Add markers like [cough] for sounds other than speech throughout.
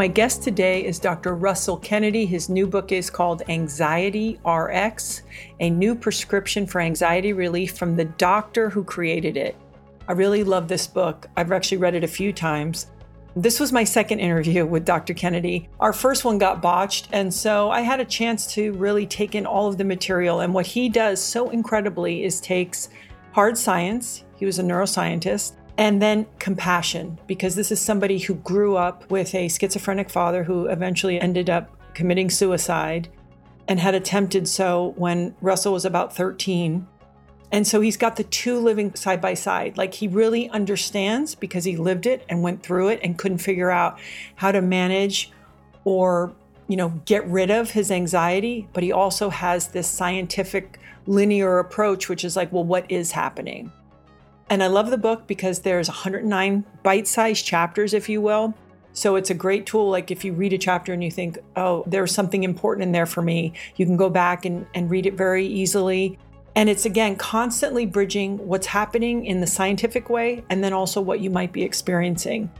My guest today is Dr. Russell Kennedy. His new book is called Anxiety RX, a new prescription for anxiety relief from the doctor who created it. I really love this book. I've actually read it a few times. This was my second interview with Dr. Kennedy. Our first one got botched, and so I had a chance to really take in all of the material. And what he does so incredibly is takes hard science, he was a neuroscientist, and then compassion, because this is somebody who grew up with a schizophrenic father who eventually ended up committing suicide and had attempted so when Russell was about 13. And so he's got the two living side by side. Like he really understands because he lived it and went through it and couldn't figure out how to manage or, you know, get rid of his anxiety. But he also has this scientific linear approach, which is like, well, what is happening? And I love the book because there's 109 bite-sized chapters, if you will. So it's a great tool. Like if you read a chapter and you think, oh, there's something important in there for me, you can go back and, and read it very easily. And it's again constantly bridging what's happening in the scientific way and then also what you might be experiencing.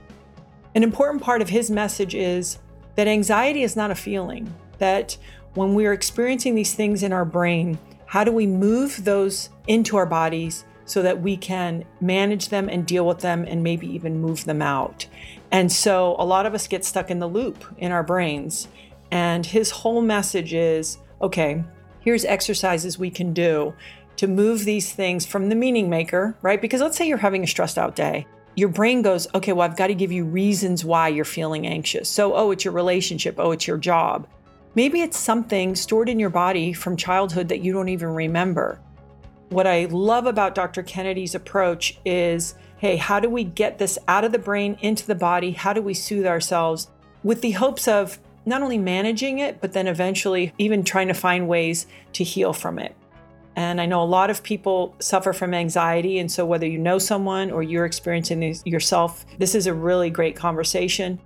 An important part of his message is that anxiety is not a feeling, that when we're experiencing these things in our brain, how do we move those into our bodies so that we can manage them and deal with them and maybe even move them out. And so a lot of us get stuck in the loop in our brains. And his whole message is okay, here's exercises we can do to move these things from the meaning maker, right? Because let's say you're having a stressed out day. Your brain goes, okay, well, I've got to give you reasons why you're feeling anxious. So, oh, it's your relationship. Oh, it's your job. Maybe it's something stored in your body from childhood that you don't even remember. What I love about Dr. Kennedy's approach is hey, how do we get this out of the brain into the body? How do we soothe ourselves with the hopes of not only managing it, but then eventually even trying to find ways to heal from it? And I know a lot of people suffer from anxiety. And so, whether you know someone or you're experiencing this yourself, this is a really great conversation.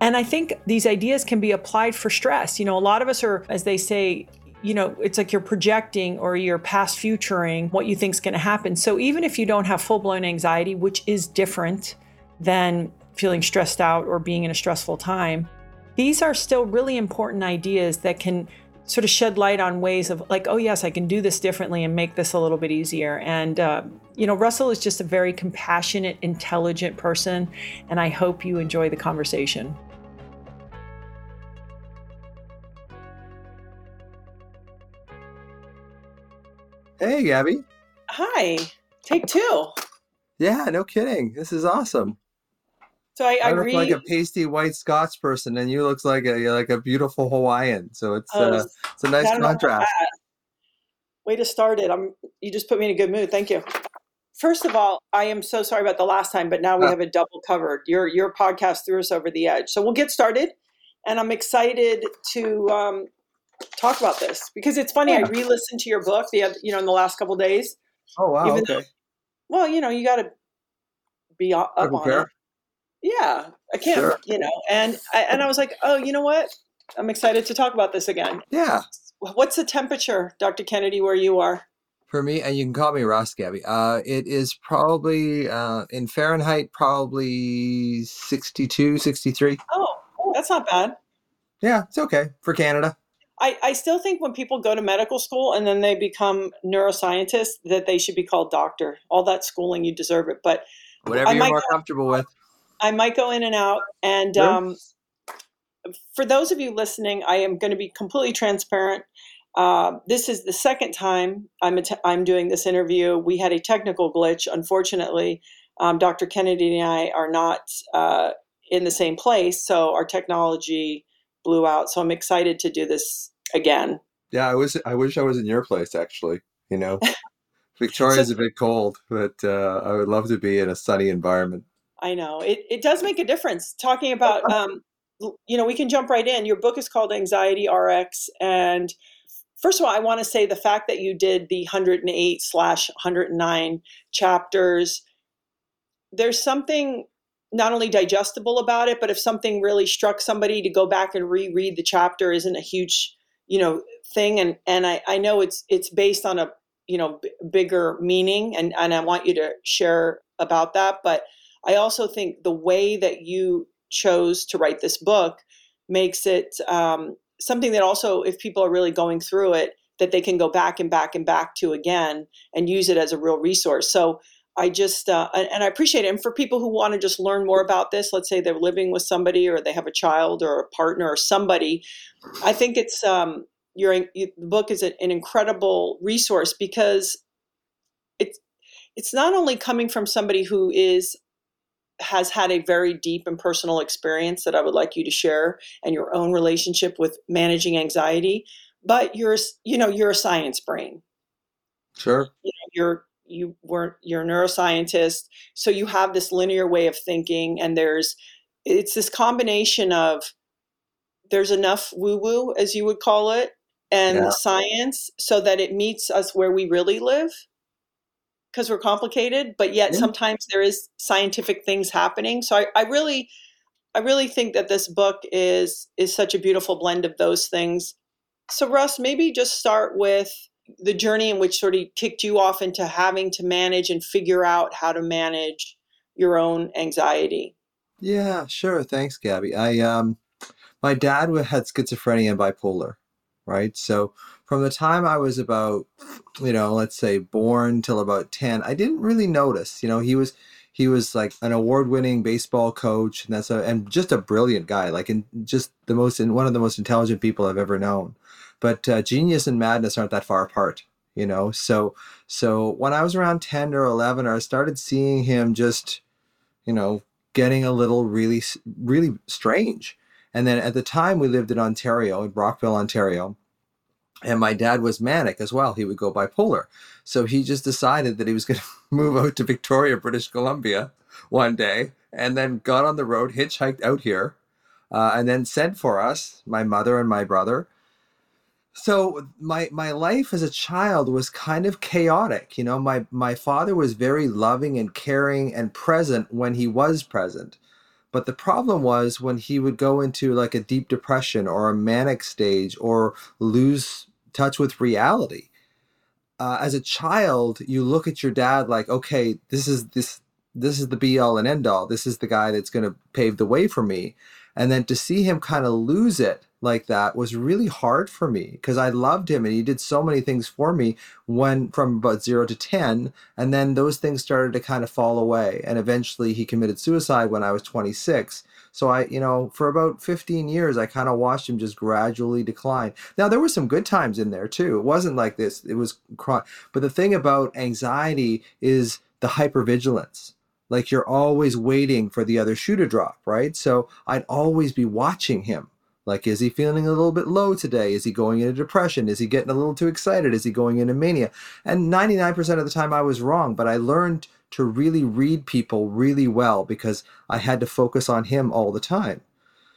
And I think these ideas can be applied for stress. You know, a lot of us are, as they say, you know, it's like you're projecting or you're past futuring what you think is going to happen. So even if you don't have full blown anxiety, which is different than feeling stressed out or being in a stressful time, these are still really important ideas that can sort of shed light on ways of like, oh, yes, I can do this differently and make this a little bit easier. And, uh, you know, Russell is just a very compassionate, intelligent person. And I hope you enjoy the conversation. Hey, Gabby. Hi. Take two. Yeah, no kidding. This is awesome. So I, I, I look read like a pasty white Scots person, and you look like a like a beautiful Hawaiian. So it's Oh, uh, it's a nice I don't know about contrast. Way to start it. I'm you just put me in a good mood. Thank you. First of all, I am so sorry about the last time, but now we Oh. have a double covered. Your your podcast threw us over the edge. So we'll get started. And I'm excited to um, talk about this because it's funny. I re-listened to your book the oth- you know in the last couple days. Oh wow, Even okay. Well, you know, you got to be up on it. Yeah, I can't, Sure. you know. And I, and I was like, oh, you know what? I'm excited to talk about this again. Yeah, What's the temperature, Dr. Kennedy, where you are? for me, and you can call me Russ, Gabby. Uh, it is probably uh, in Fahrenheit, probably 62, 63. Oh, that's not bad. Yeah, it's okay for Canada. I, I still think when people go to medical school and then they become neuroscientists, that they should be called doctor. All that schooling, you deserve it. But Whatever I you're more go- comfortable with. I might go in and out. And Sure. um, for those of you listening, I am going to be completely transparent. Uh, this is the second time I'm, I'm doing this interview. We had a technical glitch. Unfortunately, um, Dr. Kennedy and I are not uh, in the same place, so our technology blew out. So I'm excited to do this again. Yeah, I was. I wish I was in your place. Actually, you know, [laughs] Victoria's a bit cold, but uh, I would love to be in a sunny environment. I know it, it does make a difference. Talking about [laughs] um, you know, we can jump right in. Your book is called Anxiety RX. And first of all, I want to say the fact that you did the 108 slash 109 chapters, there's something not only digestible about it, but if something really struck somebody to go back and reread the chapter isn't a huge, you know, thing. And, and I, I know it's, it's based on a, you know, b- bigger meaning and, and I want you to share about that. But I also think the way that you chose to write this book makes it um, something that also, if people are really going through it, that they can go back and back and back to again and use it as a real resource. So I just uh, and I appreciate it. And for people who want to just learn more about this, let's say they're living with somebody or they have a child or a partner or somebody, I think it's um, your the book is an incredible resource because it's it's not only coming from somebody who is has had a very deep and personal experience that I would like you to share and your own relationship with managing anxiety, but you're you know you're a science brain. Sure. You know, you're you weren't you're a neuroscientist, so you have this linear way of thinking, and there's it's this combination of there's enough woo woo as you would call it and yeah. science so that it meets us where we really live because we're complicated, but yet yeah. sometimes there is scientific things happening. So I, I really, I really think that this book is is such a beautiful blend of those things. So Russ, maybe just start with the journey in which sort of kicked you off into having to manage and figure out how to manage your own anxiety. Yeah, sure. Thanks, Gabby. I um, my dad had schizophrenia and bipolar, right? So from the time I was about, you know, let's say born till about 10, I didn't really notice. You know, he was he was like an award-winning baseball coach and that's a and just a brilliant guy, like and just the most and one of the most intelligent people I've ever known. But uh, genius and madness aren't that far apart, you know. So so when I was around 10 or 11, I started seeing him just, you know, getting a little really really strange. And then at the time we lived in Ontario, in Brockville, Ontario and my dad was manic as well. He would go bipolar. So he just decided that he was [laughs] going to move out to Victoria, British Columbia one day, and then got on the road, hitchhiked out here, uh, and then sent for us, my mother and my brother. So my my life as a child was kind of chaotic. You know, my my father was very loving and caring and present when he was present. But the problem was when he would go into like a deep depression or a manic stage or lose touch with reality. Uh, as a child, you look at your dad like, okay, this is this this is the be all and end all. This is the guy that's going to pave the way for me. And then to see him kind of lose it like that was really hard for me because I loved him and he did so many things for me when from about zero to 10. And then those things started to kind of fall away. And eventually he committed suicide when I was 26. So I, you know, for about 15 years, I kind of watched him just gradually decline. Now there were some good times in there too. It wasn't like this. It was, but the thing about anxiety is the hypervigilance. Like you're always waiting for the other shoe to drop, right? So I'd always be watching him. Like, is he feeling a little bit low today? Is he going into depression? Is he getting a little too excited? Is he going into mania? And 99% of the time I was wrong, but I learned to really read people really well because I had to focus on him all the time.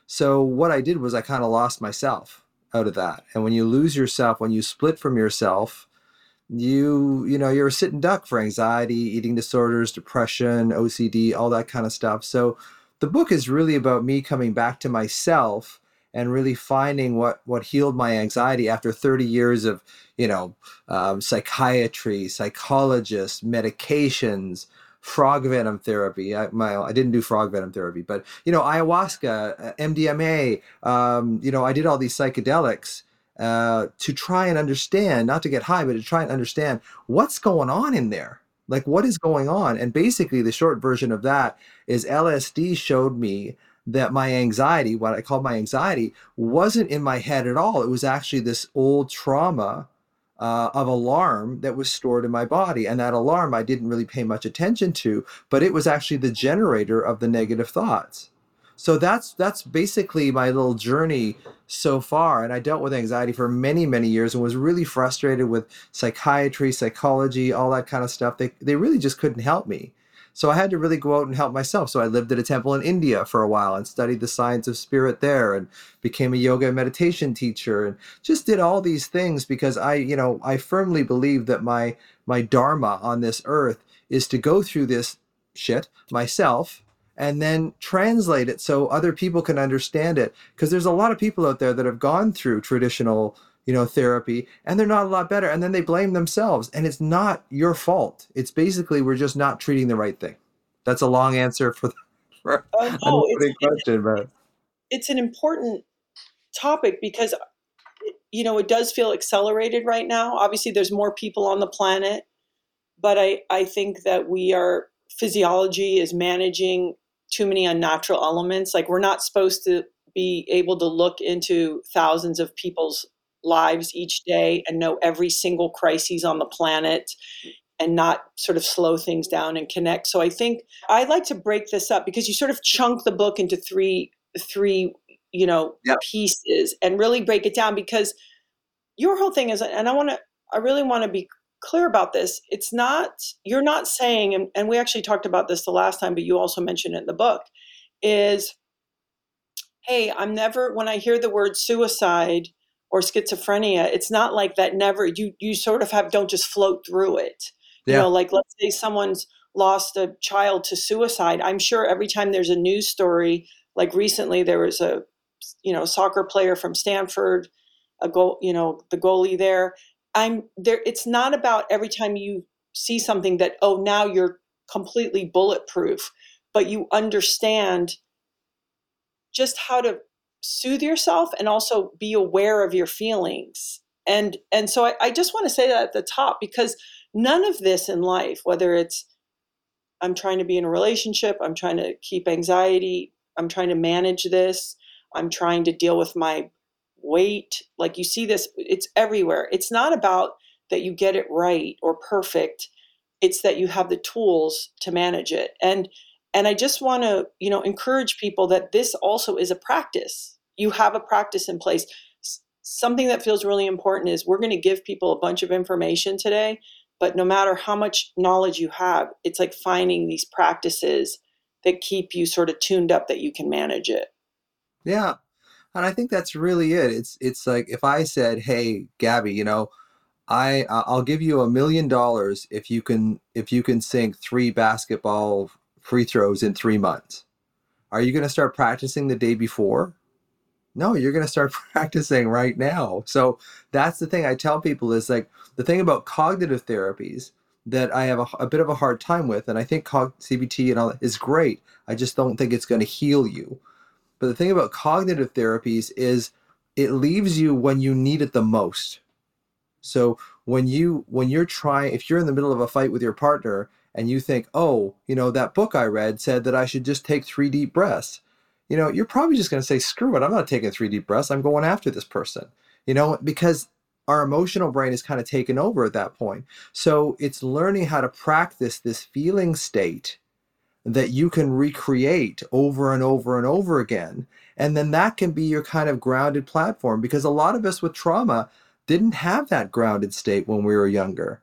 So what I did was I kind of lost myself out of that. And when you lose yourself, when you split from yourself, you you know you're a sitting duck for anxiety, eating disorders, depression, OCD, all that kind of stuff. So the book is really about me coming back to myself and really finding what what healed my anxiety after 30 years of you know um, psychiatry psychologists medications frog venom therapy. I, my, I didn't do frog venom therapy but you know ayahuasca uh, mdma um, you know i did all these psychedelics uh, to try and understand not to get high but to try and understand what's going on in there. Like what is going on? And basically the short version of that is lsd showed me that my anxiety, what I called my anxiety, wasn't in my head at all. It was actually this old trauma uh, of alarm that was stored in my body. And that alarm I didn't really pay much attention to, but it was actually the generator of the negative thoughts. So that's that's basically my little journey so far. And I dealt with anxiety for many, many years and was really frustrated with psychiatry, psychology, all that kind of stuff. They they really just couldn't help me. So I had to really go out and help myself. So I lived at a temple in India for a while and studied the science of spirit there and became a yoga and meditation teacher and just did all these things because I, you know, I firmly believe that my my dharma on this earth is to go through this shit myself and then translate it so other people can understand it because there's a lot of people out there that have gone through traditional you know therapy and they're not a lot better and then they blame themselves and it's not your fault. It's basically we're just not treating the right thing. That's a long answer for, the, for uh, no, it's, question but it's an important topic because you know it does feel accelerated right now. Obviously there's more people on the planet but i i think that we are physiology is managing too many unnatural elements. Like we're not supposed to be able to look into thousands of people's lives each day and know every single crisis on the planet and not sort of slow things down and connect. So I think I'd like to break this up because you sort of chunk the book into three three, you know, yep. pieces and really break it down because your whole thing is and I want to I really want to be clear about this. It's not, you're not saying, and, and we actually talked about this the last time, but you also mentioned it in the book, is, hey, I'm never, when I hear the word suicide or schizophrenia, it's not like that never, you, you sort of have, don't just float through it. Yeah. You know, like let's say someone's lost a child to suicide. I'm sure every time there's a news story, like recently there was a, you know, soccer player from Stanford, a goal, you know, the goalie there I'm there. It's not about every time you see something that, oh, now you're completely bulletproof, but you understand just how to soothe yourself and also be aware of your feelings. And and so I, I just want to say that at the top because none of this in life, whether it's I'm trying to be in a relationship, I'm trying to keep anxiety, I'm trying to manage this, I'm trying to deal with my weight. Like you see this, it's everywhere. It's not about that you get it right or perfect. It's that you have the tools to manage it. And and I just want to, you know, encourage people that this also is a practice. You have a practice in place. Something that feels really important is we're going to give people a bunch of information today, but no matter how much knowledge you have, it's like finding these practices that keep you sort of tuned up that you can manage it. Yeah, and I think that's really it. It's it's like if I said, "Hey, Gabby, you know, I I'll give you a million dollars if you can if you can sink three basketball free throws in three months." Are you going to start practicing the day before? No, you're going to start [laughs] practicing right now. So that's the thing I tell people is like the thing about cognitive therapies that I have a, a bit of a hard time with, and I think CBT and all that is great. I just don't think it's going to heal you. But the thing about cognitive therapies is it leaves you when you need it the most. So when you when you're trying if you're in the middle of a fight with your partner and you think, "Oh, you know, that book I read said that I should just take 3 deep breaths." You know, you're probably just going to say, "Screw it. I'm not taking 3 deep breaths. I'm going after this person." You know, because our emotional brain is kind of taken over at that point. So it's learning how to practice this feeling state that you can recreate over and over and over again. And then that can be your kind of grounded platform because a lot of us with trauma didn't have that grounded state when we were younger.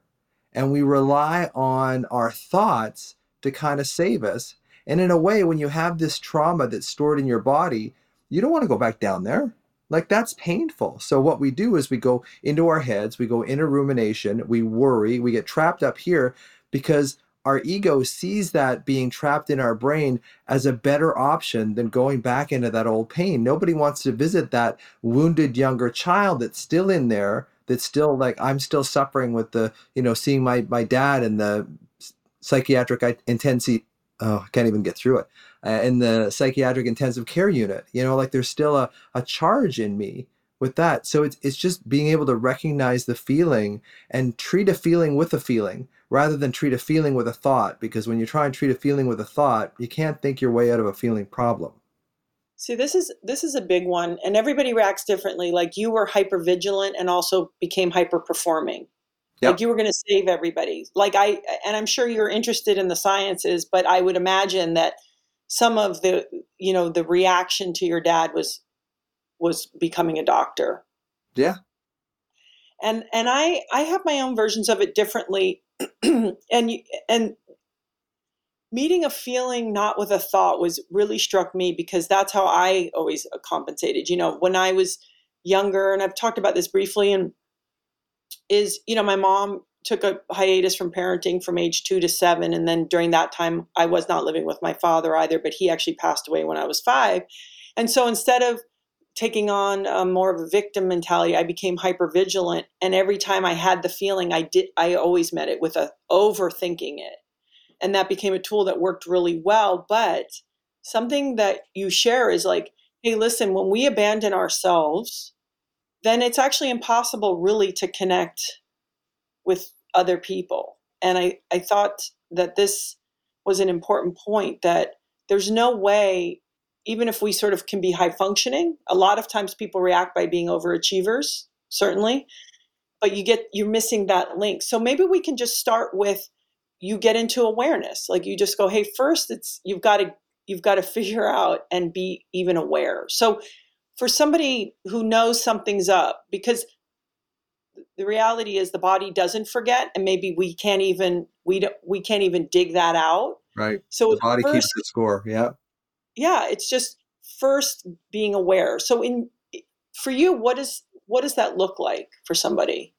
And we rely on our thoughts to kind of save us. And in a way, when you have this trauma that's stored in your body, you don't want to go back down there. Like that's painful. So what we do is we go into our heads, we go into rumination, we worry, we get trapped up here because our ego sees that being trapped in our brain as a better option than going back into that old pain. Nobody wants to visit that wounded younger child that's still in there, that's still like, I'm still suffering with the, you know, seeing my, my dad in the psychiatric intensive, oh, I can't even get through it, uh, in the psychiatric intensive care unit. You know, like there's still a, a charge in me with that. So it's, it's just being able to recognize the feeling and treat a feeling with a feeling rather than treat a feeling with a thought. Because when you try and treat a feeling with a thought, you can't think your way out of a feeling problem. See, this is this is a big one, and everybody reacts differently. Like you were hyper vigilant and also became hyper performing. Yep. Like you were going to save everybody. Like I, and I'm sure you're interested in the sciences, but I would imagine that some of the, you know, the reaction to your dad was was becoming a doctor. Yeah. And and I I have my own versions of it differently, [clears throat] and and meeting a feeling not with a thought was really struck me because that's how I always compensated. You know, when I was younger, and I've talked about this briefly, and is, you know, my mom took a hiatus from parenting from age two to seven. And then during that time, I was not living with my father either, but he actually passed away when I was five. And so instead of taking on a more of a victim mentality, I became hyper vigilant. And every time I had the feeling, I did, I always met it with a overthinking it. And that became a tool that worked really well. But something that you share is like, hey, listen, when we abandon ourselves, then it's actually impossible really to connect with other people. And I, I thought that this was an important point that there's no way, even if we sort of can be high functioning, a lot of times people react by being overachievers, certainly, but you get, you're missing that link. So maybe we can just start with you get into awareness. Like you just go, hey, first it's, you've got to, you've got to figure out and be even aware. So for somebody who knows something's up, because the reality is the body doesn't forget and maybe we can't even we don't we can't even dig that out. Right. So the body first, keeps the score yeah. Yeah it's just first being aware. So in for you what is what does that look like for somebody?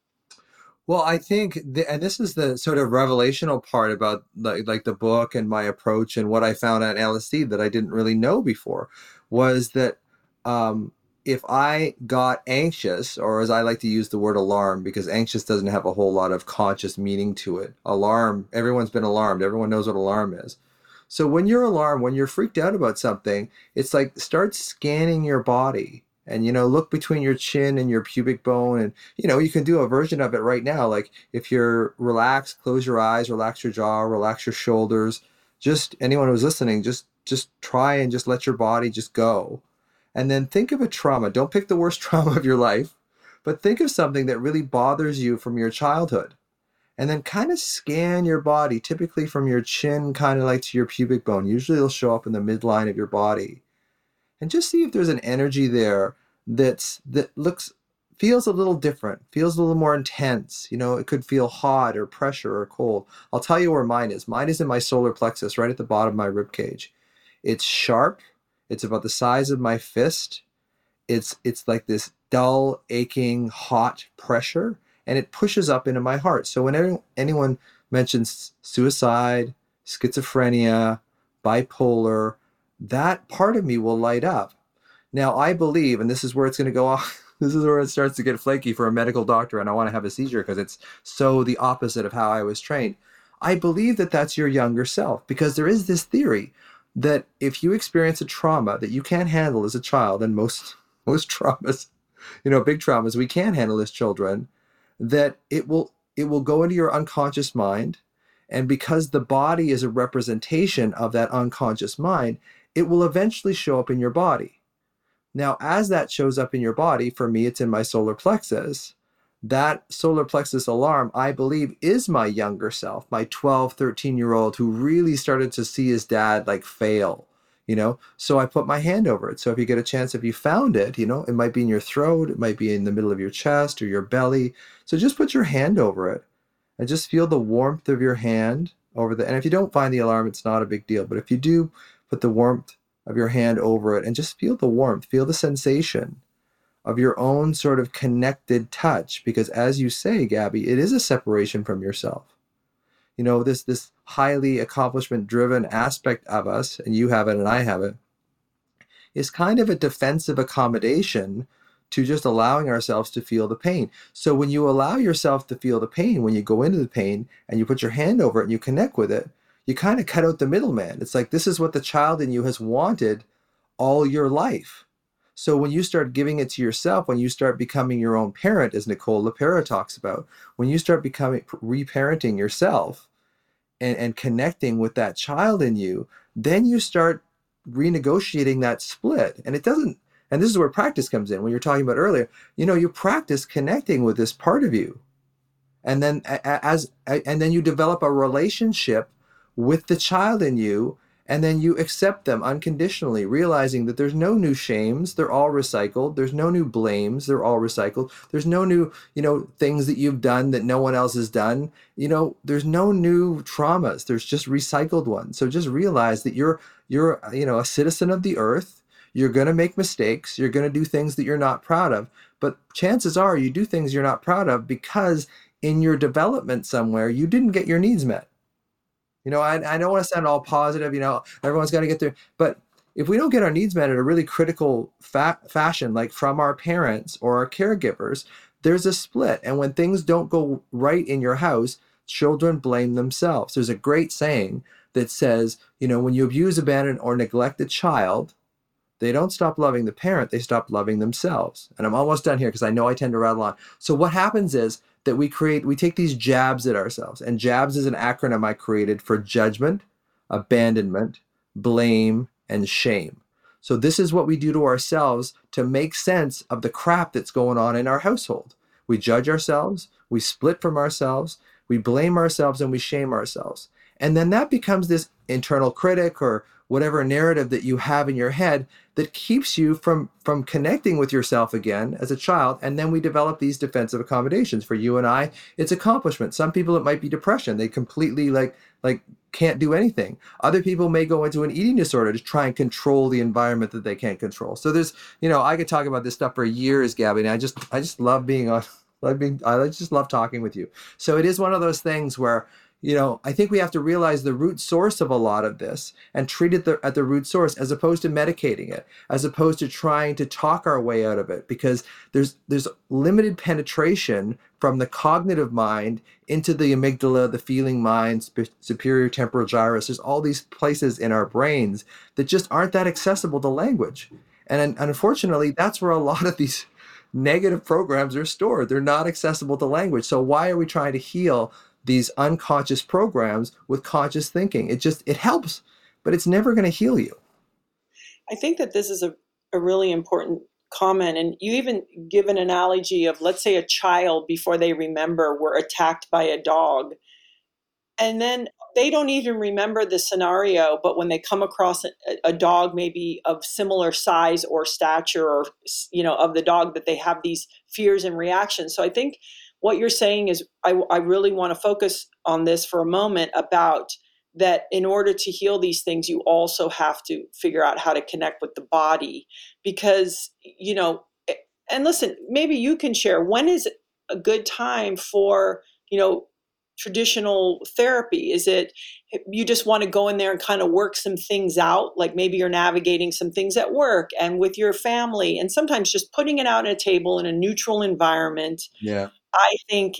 Well i think the, and this is the sort of revelational part about like, like the book and my approach and what i found at lsd that i didn't really know before was that um if I got anxious, or as I like to use the word alarm, because anxious doesn't have a whole lot of conscious meaning to it. Alarm, everyone's been alarmed. Everyone knows what alarm is. So when you're alarmed, when you're freaked out about something, it's like start scanning your body and, you know, look between your chin and your pubic bone. And, you know, you can do a version of it right now. Like if you're relaxed, close your eyes, relax your jaw, relax your shoulders. Just anyone who's listening, just, just try and just let your body just go and then think of a trauma. Don't pick the worst [laughs] trauma of your life, but think of something that really bothers you from your childhood. And then kind of scan your body, typically from your chin, kind of like to your pubic bone. Usually it'll show up in the midline of your body. And just see if there's an energy there that's that looks feels a little different, feels a little more intense. You know, it could feel hot or pressure or cold. I'll tell you where mine is. Mine is in my solar plexus, right at the bottom of my rib cage. It's sharp it's about the size of my fist. It's it's like this dull, aching, hot pressure, and it pushes up into my heart. So whenever anyone mentions suicide, schizophrenia, bipolar, that part of me will light up. Now I believe, and this is where it's going to go off. [laughs] This is where it starts to get flaky for a medical doctor, and I want to have a seizure because it's so the opposite of how I was trained. I believe that that's your younger self because there is this theory that if you experience a trauma that you can't handle as a child, and most [laughs] most traumas, you know, big traumas we can't handle as children, that it will it will go into your unconscious mind, and because the body is a representation of that unconscious mind, it will eventually show up in your body. Now, as that shows up in your body, for me, it's in my solar plexus that solar plexus alarm, I believe, is my younger self, my 12, 13 year old who really started to see his dad like fail, you know? So I put my hand over it. So if you get a chance, if you found it, you know, it might be in your throat, it might be in the middle of your chest or your belly. So just put your hand over it and just feel the warmth of your hand over the, and if you don't find the alarm, it's not a big deal. But if you do, put the warmth of your hand over it and just feel the warmth, feel the sensation of your own sort of connected touch because as you say gabby it is a separation from yourself. You know this this highly accomplishment driven aspect of us and you have it and i have it is kind of a defensive accommodation to just allowing ourselves to feel the pain. So when you allow yourself to feel the pain when you go into the pain and you put your hand over it and you connect with it you kind of cut out the middleman. It's like this is what the child in you has wanted all your life so when you start giving it to yourself, when you start becoming your own parent, as Nicole LePera talks about, when you start becoming reparenting yourself and, and connecting with that child in you, then you start renegotiating that split. And it doesn't, and this is where practice comes in. When you're talking about earlier, you know, you practice connecting with this part of you. And then as and then you develop a relationship with the child in you and then you accept them unconditionally, realizing that there's no new shames, they're all recycled. There's no new blames, they're all recycled. There's no new, you know, things that you've done that no one else has done. You know, there's no new traumas. There's just recycled ones. So just realize that you're you're, you know, a citizen of the earth. You're going to make mistakes. You're going to do things that you're not proud of. But chances are you do things you're not proud of because in your development somewhere, you didn't get your needs met you know, I, I don't want to sound all positive, you know, everyone's got to get there. But if we don't get our needs met in a really critical fa- fashion, like from our parents or our caregivers, there's a split. And when things don't go right in your house, children blame themselves. There's a great saying that says, you know, when you abuse, abandon, or neglect a child, they don't stop loving the parent, they stop loving themselves. And I'm almost done here because I know I tend to rattle on. So what happens is that we create we take these jabs at ourselves. And jabs is an acronym i created for judgment abandonment blame and shame. So this is what we do to ourselves to make sense of the crap that's going on in our household. We judge ourselves we split from ourselves we blame ourselves and we shame ourselves and then that becomes this internal critic or whatever narrative that you have in your head that keeps you from from connecting with yourself again as a child. And then we develop these defensive accommodations for you and I. It's accomplishment. Some people it might be depression. They completely like like can't do anything. Other people may go into an eating disorder to try and control the environment that they can't control. So there's you know I could talk about this stuff for years Gabby and I just I just love being on [laughs] I mean, I just love talking with you. So it is one of those things where you know, I think we have to realize the root source of a lot of this and treat it the, at the root source as opposed to medicating it, as opposed to trying to talk our way out of it because there's there's limited penetration from the cognitive mind into the amygdala, the feeling mind, superior temporal gyrus. There's all these places in our brains that just aren't that accessible to language. And, and unfortunately, that's where a lot of these negative programs are stored. They're not accessible to language. So why are we trying to heal these unconscious programs with conscious thinking. It just it helps, but it's never going to heal you. I think that this is a, a really important comment and you even give an analogy of let's say a child before they remember were attacked by a dog and then they don't even remember the scenario but when they come across a, a, dog maybe of similar size or stature or you know of the dog that they have these fears and reactions so i think what you're saying is I, I really want to focus on this for a moment about that in order to heal these things you also have to figure out how to connect with the body because you know eh, and listen maybe you can share when is a good time for you know traditional therapy? Is it you just want to go in there and kind of work some things out? Like maybe you're navigating some things at work and with your family and sometimes just putting it out on a table in a neutral environment yeah I think,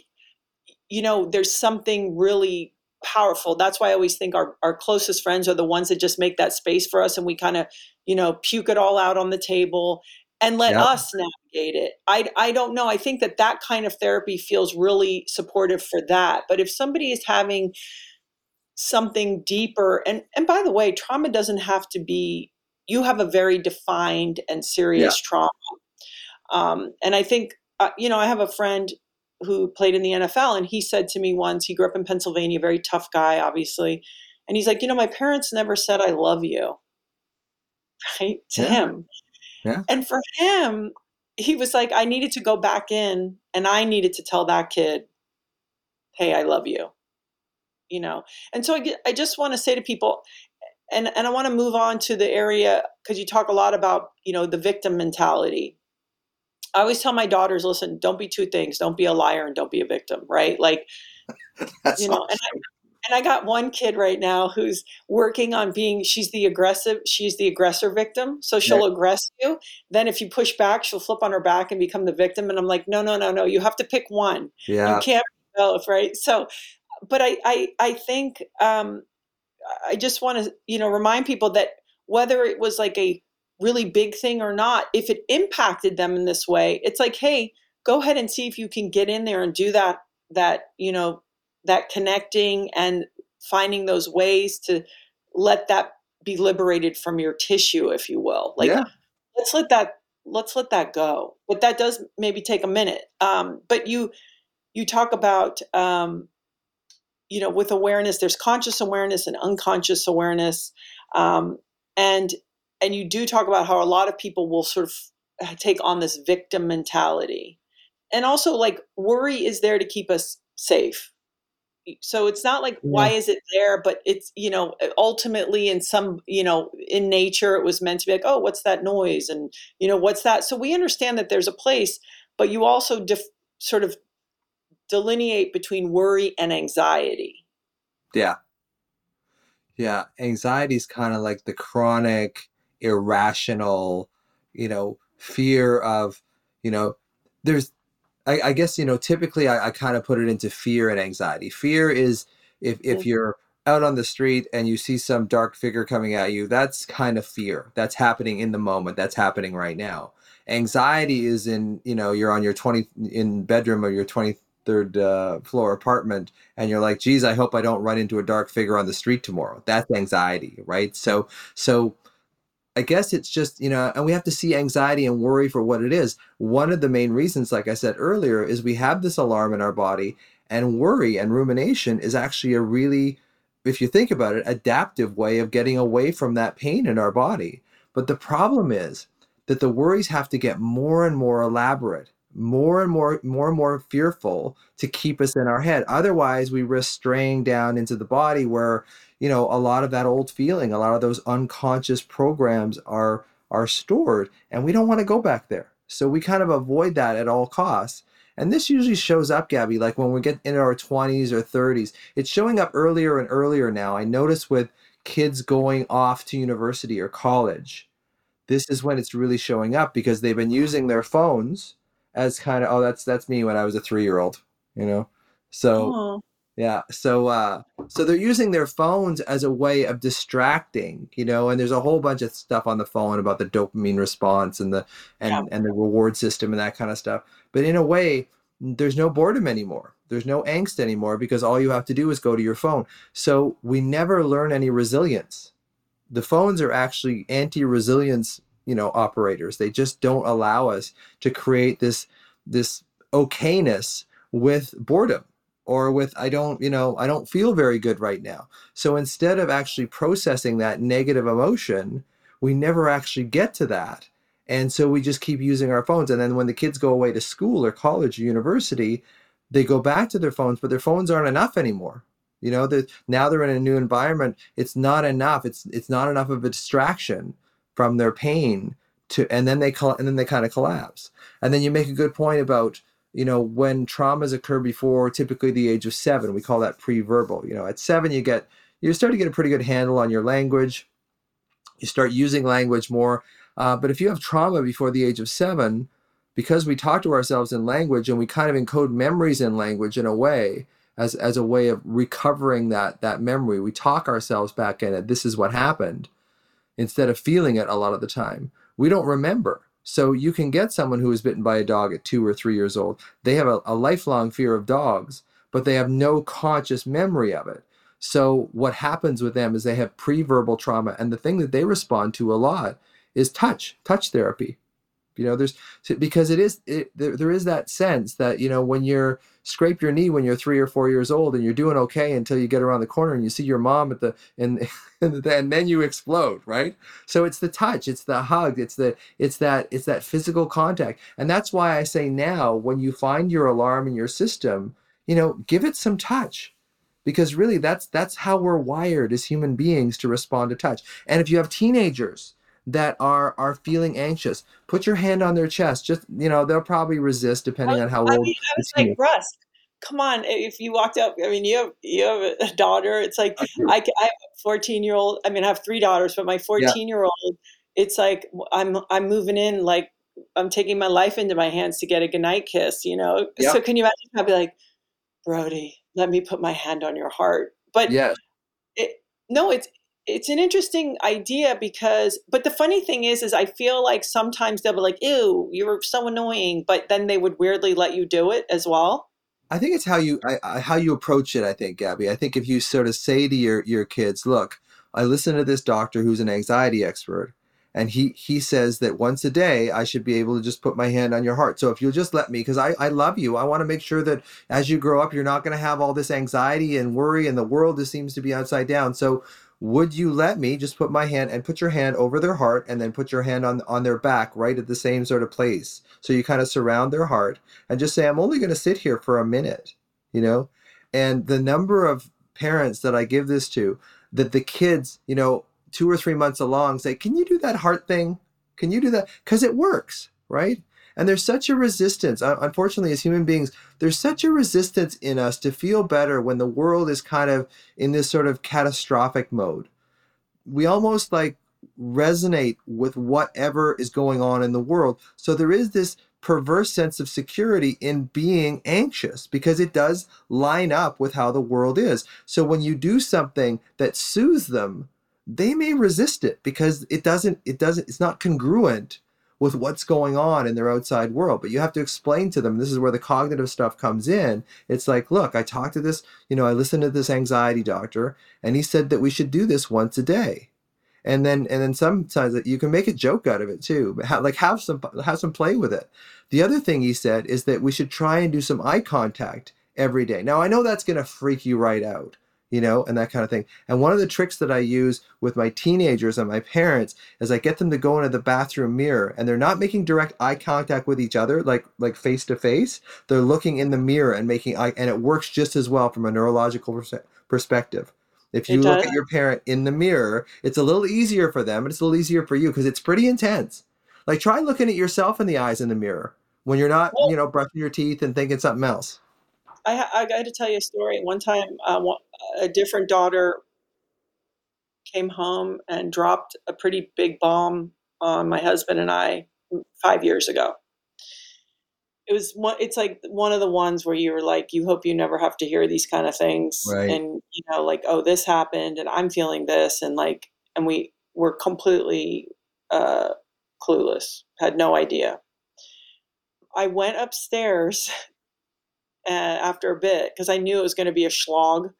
you know, there's something really powerful. That's why I always think our, our closest friends are the ones that just make that space for us and we kind of, you know, puke it all out on the table and let yep. us navigate it. I, I don't know. I think that that kind of therapy feels really supportive for that. But if somebody is having something deeper, and, and by the way, trauma doesn't have to be, you have a very defined and serious yeah. trauma. Um, and I think, uh, you know, I have a friend who played in the NFL, and he said to me once, he grew up in Pennsylvania, very tough guy, obviously, and he's like, you know, my parents never said I love you, [laughs] right? To yeah. him, yeah, and for him, he was like, I needed to go back in, and I needed to tell that kid, hey, I love you, you know, and so I, I just want to say to people. And, and I want to move on to the area because you talk a lot about you know the victim mentality I always tell my daughters, listen, don't be two things. Don't be a liar and don't be a victim, right? Like, [laughs] you know, awesome. and, I, and I got one kid right now who's working on being, she's the aggressive, she's the aggressor victim. So she'll yeah. aggress you. Then if you push back, she'll flip on her back and become the victim. And I'm like, no, no, no, no. You have to pick one. Yeah. You can't both, right? So, but I, I, I think, um, I just want to, you know, remind people that whether it was like a really big thing or not, if it impacted them in this way, it's like, hey, go ahead and see if you can get in there and do that that, you know, that connecting and finding those ways to let that be liberated from your tissue, if you will. Like yeah. let's let that let's let that go. But that does maybe take a minute. Um, but you you talk about um, you know with awareness there's conscious awareness and unconscious awareness Um, and and you do talk about how a lot of people will sort of uh, take on this victim mentality, and also like worry is there to keep us safe. So it's not like why is it there, but it's you know ultimately in some you know in nature it was meant to be like oh what's that noise and you know what's that. So we understand that there's a place, but you also def- sort of delineate between worry and anxiety. Yeah. Yeah. Anxiety is kind of like the chronic, irrational, you know, fear of, you know, there's, I, I guess, you know, typically I, I kind of put it into fear and anxiety. Fear is if, if mm-hmm. you're out on the street and you see some dark figure coming at you, that's kind of fear. That's happening in the moment. That's happening right now. Anxiety is in, you know, you're on your 20 in bedroom or your 20 third uh, floor apartment and you're like geez i hope i don't run into a dark figure on the street tomorrow that's anxiety right so so i guess it's just you know and we have to see anxiety and worry for what it is. One of the main reasons like i said earlier is we have this alarm in our body and worry and rumination is actually a really if you think about it adaptive way of getting away from that pain in our body. But the problem is that the worries have to get more and more elaborate more and more more and more fearful to keep us in our head. Otherwise we risk straying down into the body where you know a lot of that old feeling a lot of those unconscious programs are are stored and we don't want to go back there so we kind of avoid that at all costs and this usually shows up gabby like when we get into our 20s or 30s it's showing up earlier and earlier now i notice with kids going off to university or college this is when it's really showing up because they've been using their phones as kind of oh that's that's me when I was a three year old, you know. So. Yeah, so uh, so they're using their phones as a way of distracting, you know. And there's a whole bunch of stuff on the phone about the dopamine response and the and yeah. and the reward system and that kind of stuff. But in a way, there's no boredom anymore. There's no angst anymore because all you have to do is go to your phone. So we never learn any resilience. The phones are actually anti-resilience you know operators they just don't allow us to create this this okayness with boredom or with i don't you know i don't feel very good right now. So instead of actually processing that negative emotion we never actually get to that. And so we just keep using our phones. And then when the kids go away to school or college or university they go back to their phones but their phones aren't enough anymore. You know that now they're in a new environment. It's not enough. It's it's not enough of a distraction from their pain to and then they call, and then they kind of collapse. And then you make a good point about you know when traumas occur before typically the age of seven we call that pre-verbal you know at seven you get you start to get a pretty good handle on your language you start using language more uh, but if you have trauma before the age of seven because we talk to ourselves in language and we kind of encode memories in language in a way as, as a way of recovering that that memory we talk ourselves back in it this is what happened instead of feeling it a lot of the time. We don't remember. So you can get someone who was bitten by a dog at two or three years old. They have a, a lifelong fear of dogs, but they have no conscious memory of it. So what happens with them is they have pre-verbal trauma, and the thing that they respond to a lot is touch, touch therapy you know there's because it is it, there, there is that sense that you know when you're scrape your knee when you're three or four years old and you're doing okay until you get around the corner and you see your mom at the [laughs] and and then you explode right? So it's the touch it's the hug it's the it's that it's that physical contact. And that's why i say now when you find your alarm in your system you know give it some touch. Because really that's that's how we're wired as human beings to respond to touch. And if you have teenagers that are are feeling anxious. Put your hand on their chest. Just you know, they'll probably resist depending oh, on how I old. Mean, I was like, Russ, come on. If you walked up, I mean, you have you have a daughter. It's like [laughs] I, I, I have a fourteen year old. I mean, I have three daughters, but my fourteen year old, it's like I'm I'm moving in like I'm taking my life into my hands to get a goodnight kiss. You know. Yeah. So can you imagine? I'd be like, Brody, let me put my hand on your heart. But yeah. It, no, it's it's an interesting idea because but the funny thing is is i feel like sometimes they'll be like ew you're so annoying but then they would weirdly let you do it as well. I think it's how you I, I, how you approach it i think gabby. I think if you sort of say to your your kids look i listen to this doctor who's an anxiety expert and he he says that once a day i should be able to just put my hand on your heart. So if you'll just let me because I, I love you. I want to make sure that as you grow up you're not going to have all this anxiety and worry and the world just seems to be upside down. So would you let me just put my hand and put your hand over their heart and then put your hand on on their back right at the same sort of place? So you kind of surround their heart and just say i'm only going to sit here for a minute you know? And the number of parents that i give this to that the kids you know two or three months along say can you do that heart thing? Can you do that? Because it works right and there's such a resistance. Unfortunately, as human beings, there's such a resistance in us to feel better when the world is kind of in this sort of catastrophic mode. We almost like resonate with whatever is going on in the world. So there is this perverse sense of security in being anxious because it does line up with how the world is. So when you do something that soothes them, they may resist it because it doesn't it doesn't it's not congruent with what's going on in their outside world. But you have to explain to them, this is where the cognitive stuff comes in. It's like, look, I talked to this, you know, I listened to this anxiety doctor, and he said that we should do this once a day. And then, and then sometimes you can make a joke out of it too. But like have some, have some play with it. The other thing he said is that we should try and do some eye contact every day. Now I know that's going to freak you right out you know, and that kind of thing. And one of the tricks that I use with my teenagers and my parents is I get them to go into the bathroom mirror and they're not making direct eye contact with each other, like like face to face. They're looking in the mirror and making eye, and it works just as well from a neurological pers- perspective. If you look at your parent in the mirror, it's a little easier for them, and it's a little easier for you because it's pretty intense. Like try looking at yourself in the eyes in the mirror when you're not, well, you know, brushing your teeth and thinking something else. I, I got to tell you a story. One time, uh, a different daughter came home and dropped a pretty big bomb on my husband and I five years ago. It was one. It's like one of the ones where you were like, you hope you never have to hear these kind of things, right. and you know, like, oh, this happened, and I'm feeling this, and like, and we were completely uh, clueless, had no idea. I went upstairs uh, after a bit because I knew it was going to be a slog.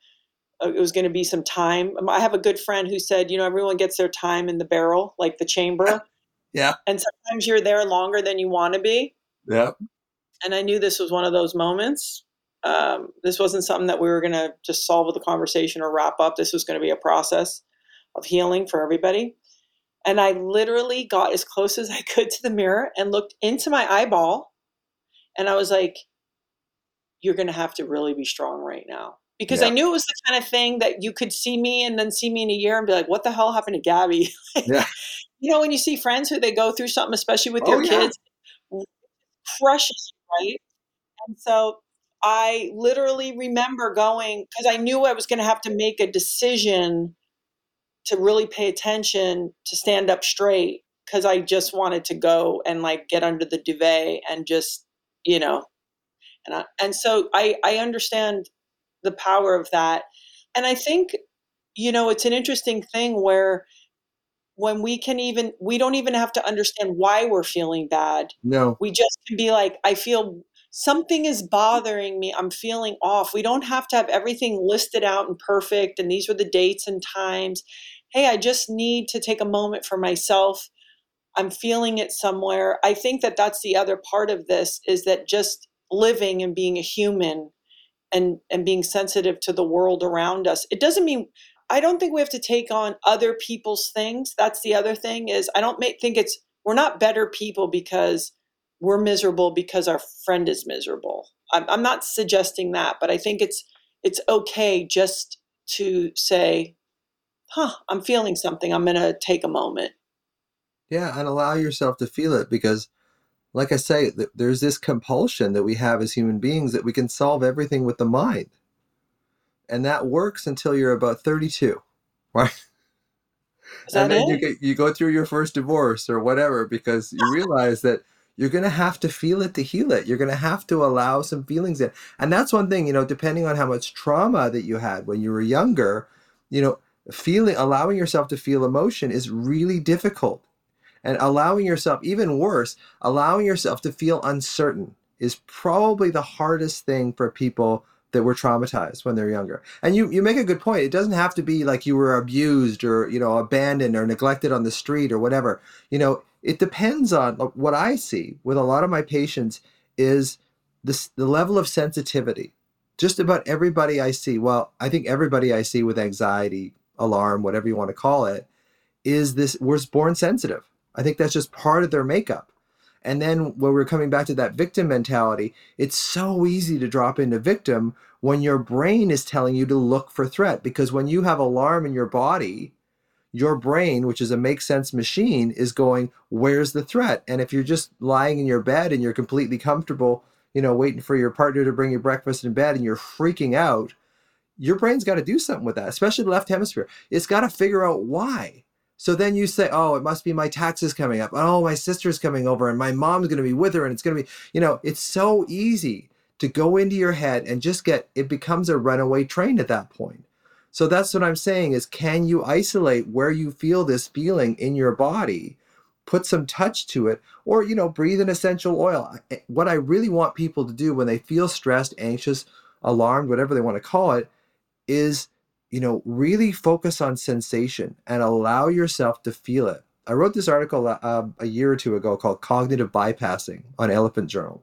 Uh, it was going to be some time. Um, I have a good friend who said, you know, everyone gets their time in the barrel, like the chamber. [laughs] yeah. And sometimes you're there longer than you want to be. Yeah. And I knew this was one of those moments. Um, this wasn't something that we were going to just solve with a conversation or wrap up. This was going to be a process of healing for everybody. And I literally got as close as I [laughs] could to the mirror and looked into my eyeball. And I was like, you're going to have to really be strong right now because yeah. I knew it was the kind of thing that you could see me and then see me in a year and be like, what the hell happened to Gabby? [laughs] yeah. You know, when you see friends who they go through something, especially with oh, your yeah. kids, crushes you, right? And so I literally remember going because I knew I was going to have to make a decision to really pay attention to stand up straight because I just wanted to go and like get under the duvet and just, you know, and I, and so I I understand the power of that, and I think you know it's an interesting thing where when we can even we don't even have to understand why we're feeling bad. No, we just can be like I feel something is bothering me. I'm feeling off. We don't have to have everything listed out and perfect, and these are the dates and times. Hey, I just need to take a moment for myself. I'm feeling it somewhere. I think that that's the other part of this is that just living and being a human and and being sensitive to the world around us it doesn't mean i don't think we have to take on other people's things. That's the other thing is i don't make, think it's we're not better people because we're miserable because our friend is miserable. I'm, I'm not suggesting that but i think it's it's okay just to say huh i'm feeling something. I'm to take a moment. Yeah and allow yourself to feel it because like I say, there's this compulsion that we have as human beings that we can solve everything with the mind. And that works until you're about 32, [laughs] right? and then you, get, you go through your first divorce or whatever because you [laughs] realize that you're going to have to feel it to heal it. You're going to have to allow some feelings in. And that's one thing, you know, depending on how much trauma that you had when you were younger, you know, feeling, allowing yourself to feel emotion is really difficult and allowing yourself, even worse, allowing yourself to feel uncertain is probably the hardest thing for people that were traumatized when they're younger. And you, you make a good point. It doesn't have to be like you were abused or, you know, abandoned or neglected on the street or whatever. You know, it depends on what I see with a lot of my patients is this, the level of sensitivity. Just about everybody I see, well, I think everybody I see with anxiety alarm, whatever you want to call it, is this we're born sensitive. I think that's just part of their makeup. And then when we're coming back to that victim mentality, it's so easy to drop into victim when your brain is telling you to look for threat. Because when you have alarm in your body, your brain, which is a make sense machine, is going, Where's the threat? And if you're just lying in your bed and you're completely comfortable, you know, waiting for your partner to bring you breakfast in bed and you're freaking out, your brain's got to do something with that, especially the left hemisphere. It's got to figure out why. So then you say, oh, it must be my taxes coming up. Oh, my sister's coming over and my mom's going to be with her. And it's going to be, you know, it's so easy to go into your head and just get, it becomes a runaway train at that point. So that's what I'm saying is can you isolate where you feel this feeling in your body? Put some touch to it, or you know, breathe an essential oil. Eh, what I really want people to do when they feel stressed, anxious, alarmed, whatever they want to call it, is you know, really focus on sensation and allow yourself to feel it. I wrote this article uh, a year or two ago called Cognitive Bypassing on Elephant Journal.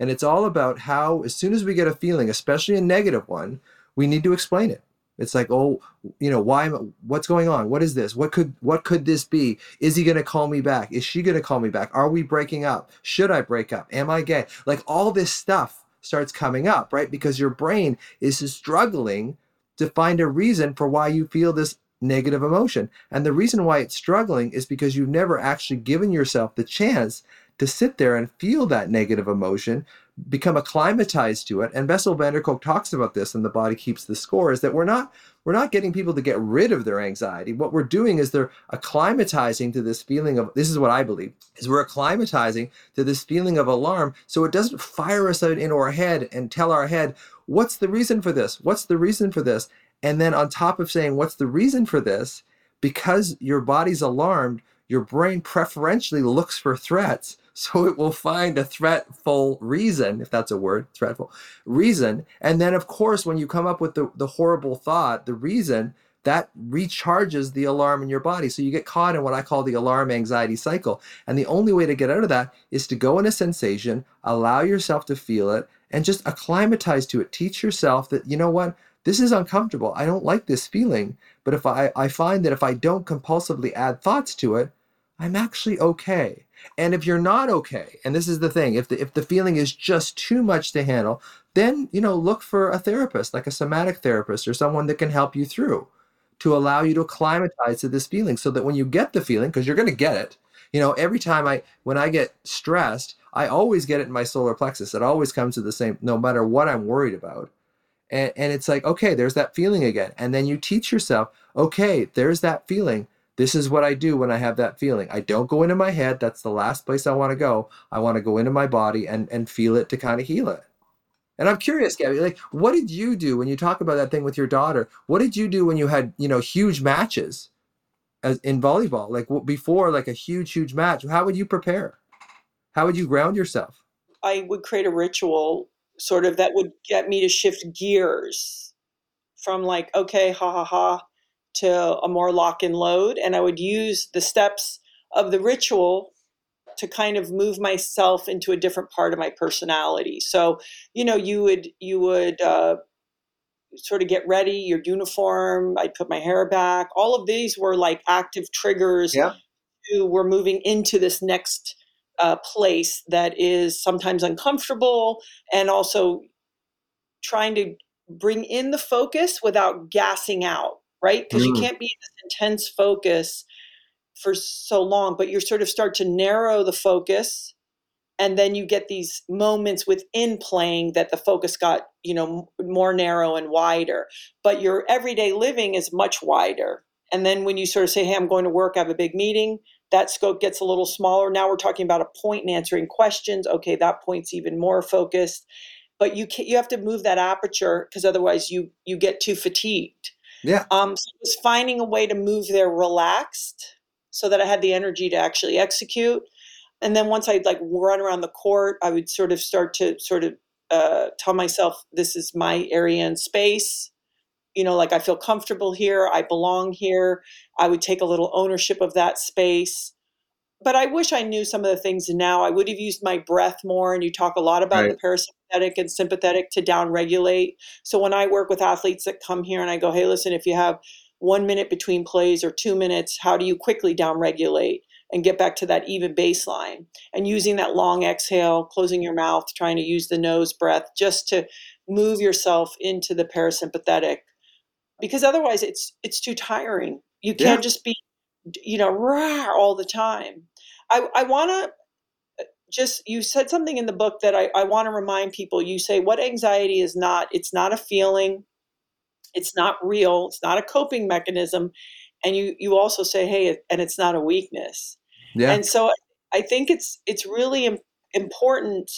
And it's all about how, as soon as we get a feeling, especially a negative one, we need to explain it. It's like, oh, you know, why? What's going on? What is this? What could what could this be? Is he going to call me back? Is she going to call me back? Are we breaking up? Should I break up? Am I gay? Like all this stuff starts coming up, right? Because your brain is struggling to find a reason for why you feel this negative emotion. And the reason why it's struggling is because you've never actually given yourself the chance to sit there and feel that negative emotion, become acclimatized to it. And Bessel van der Kolk talks about this in The Body Keeps the Score, is that we're not we're not getting people to get rid of their anxiety. What we're doing is they're acclimatizing to this feeling of this is what I believe, is we're acclimatizing to this feeling of alarm so it doesn't fire us out into our head and tell our head, what's the reason for this? What's the reason for this? And then on top of saying, what's the reason for this? Because your body's alarmed, your brain preferentially looks for threats. [laughs] So it will find a threatful reason, if that's a word, threatful reason. And then, of course, when you come up with the, the horrible thought, the reason, that recharges the alarm in your body. So you get caught in what I call the alarm anxiety cycle. And the only way to get out of that is to go in a sensation, allow yourself to feel it, and just acclimatize to it. Teach yourself that, you know what, this is uncomfortable. I don't like this feeling. But if I, I find that if I don't compulsively add thoughts to it, I'm actually okay. And if you're not okay, and this is the thing, if the if the feeling is just too much to handle, then you know look for a therapist, like a somatic therapist or someone that can help you through to allow you to acclimatize to this feeling so that when you get the feeling, because you're going to get it, you know, every time I when I get stressed, I always get it in my solar plexus. It always comes to the same, no matter what I'm worried about. And, and it's like, okay, there's that feeling again. And then you teach yourself, okay, there's that feeling. This is what I do when I have that feeling. I don't go into my head. That's the last place I want to go. I want to go into my body and, and feel it to kind of heal it. And I'm curious, Gabby, like, what did you do when you talk about that thing with your daughter? What did you do when you had, you know, huge matches as in volleyball? Like before, like a huge, huge match, how would you prepare? How would you ground yourself? I would create a ritual sort of that would get me to shift gears from like, okay, ha ha ha, to a more lock and load. And I would use the steps of the ritual to kind of move myself into a different part of my personality. So, you know, you would, you would, uh, sort of get ready your uniform i'd put my hair back all of these were like active triggers yeah. to we're moving into this next uh, place that is sometimes uncomfortable and also trying to bring in the focus without gassing out, right? Because mm. you can't be in this intense focus for so long, but you sort of start to narrow the focus and then you get these moments within playing that the focus got you know more narrow and wider but your everyday living is much wider and then when you sort of say hey i'm going to work i have a big meeting that scope gets a little smaller. Now we're talking about a point and answering questions. Okay, that point's even more focused. But you can, you have to move that aperture because otherwise you you get too fatigued. Yeah. Um, so it was finding a way to move there relaxed so that I had the energy to actually execute. And then once I'd like run around the court, I would sort of start to sort of uh, tell myself, this is my area and space you know, like I feel comfortable here, I belong here. I would take a little ownership of that space. But I wish I knew some of the things now. I would have used my breath more. And you talk a lot about right. the parasympathetic and sympathetic to down regulate. So when I work with athletes that come here and I go, hey, listen, if you have one minute between plays or two minutes, how do you quickly downregulate and get back to that even baseline? And using that long exhale, closing your mouth, trying to use the nose breath just to move yourself into the parasympathetic. Because otherwise it's it's too tiring. You can't yeah. just be you know, rah, all the time. I, I wanna uh, just you said something in the book that I, I want to remind people. You say what anxiety is not, it's not a feeling, it's not real, it's not a coping mechanism. And you you also say, hey, and it's not a weakness. Yeah. And so I think it's it's really important.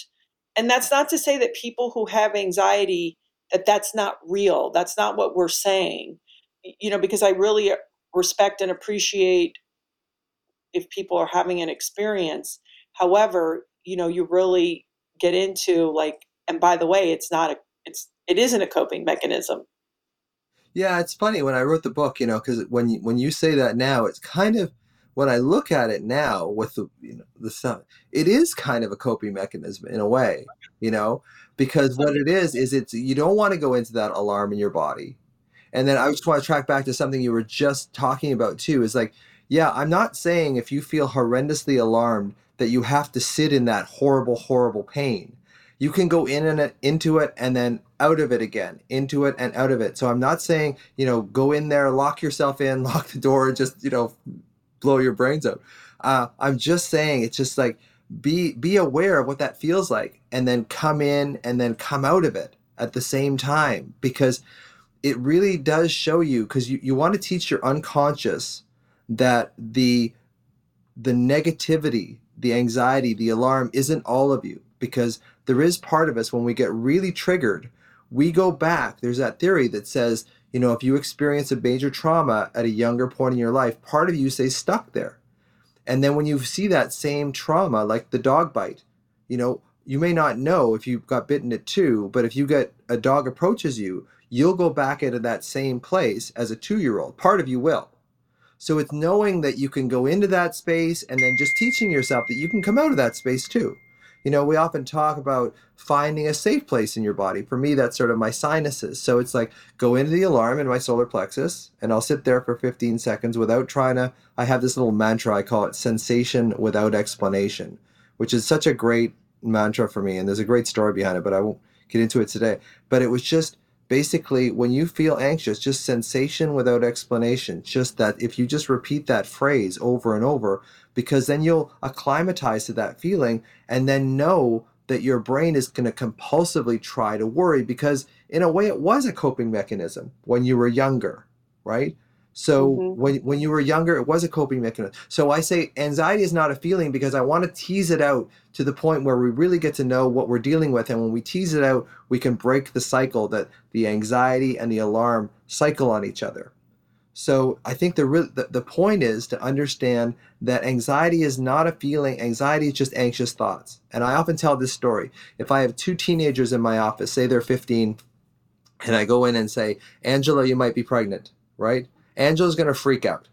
And that's not to say that people who have anxiety that that's not real. That's not what we're saying. You know, because I really uh, respect and appreciate if people are having an experience However, you know, you really get into like, and by the way, it's not a, it's, it isn't a coping mechanism. Yeah, it's funny when I wrote the book, you know, because when you, when you say that now, it's kind of when I look at it now with the you know the stuff, it is kind of a coping mechanism in a way, you know, because what it is is it's you don't want to go into that alarm in your body, and then I just want to track back to something you were just talking about too. Is like, yeah, I'm not saying if you feel horrendously alarmed that you have to sit in that horrible, horrible pain. You can go in and into it and then out of it again, into it and out of it. So I'm not saying, you know, go in there, lock yourself in, [laughs] lock the door, just, you know, blow your brains out. Uh, I'm just saying it's just like be be aware of what that feels like and then come in and then come out of it at the same time because it really does show you because you, you want to teach your unconscious that the the negativity the anxiety, the alarm isn't all of you because there is part of us when we get really triggered, we go back. There's that theory that says, you know, if you experience a major trauma at a younger point in your life, part of you stays stuck there. And then when you see that same trauma, like the dog bite, you know, you may not know if you got bitten at two, but if you get a dog approaches you, you'll go back into that same place as a two year old. Part of you will. So it's knowing that you can go into that space and then just teaching yourself that you can come out of that space too. You know, we often talk about finding a safe place in your body. For me, that's sort of my sinuses. So it's like go into the alarm in my solar plexus and I'll sit there for 15 seconds without trying to. I have this little mantra, I call it sensation without explanation, which is such a great mantra for me. And there's a great story behind it, but I won't get into it today. But it was just basically when you feel anxious just sensation without explanation. Just that if you just repeat that phrase over and over because then you'll acclimatize to that feeling and then know that your brain is going to compulsively try to worry because in a way it was a coping mechanism when you were younger right so mm-hmm. when when you were younger, it was a coping mechanism. So I say anxiety is not a feeling because I want to tease it out to the point where we really get to know what we're dealing with, and when we tease it out, we can break the cycle that the anxiety and the alarm cycle on each other. So I think the, the the point is to understand that anxiety is not a feeling. Anxiety is just anxious thoughts. And I often tell this story. If I have two teenagers in my office, say they're 15, and I go in and say, "Angela, you might be pregnant," right? Angela's going to freak out,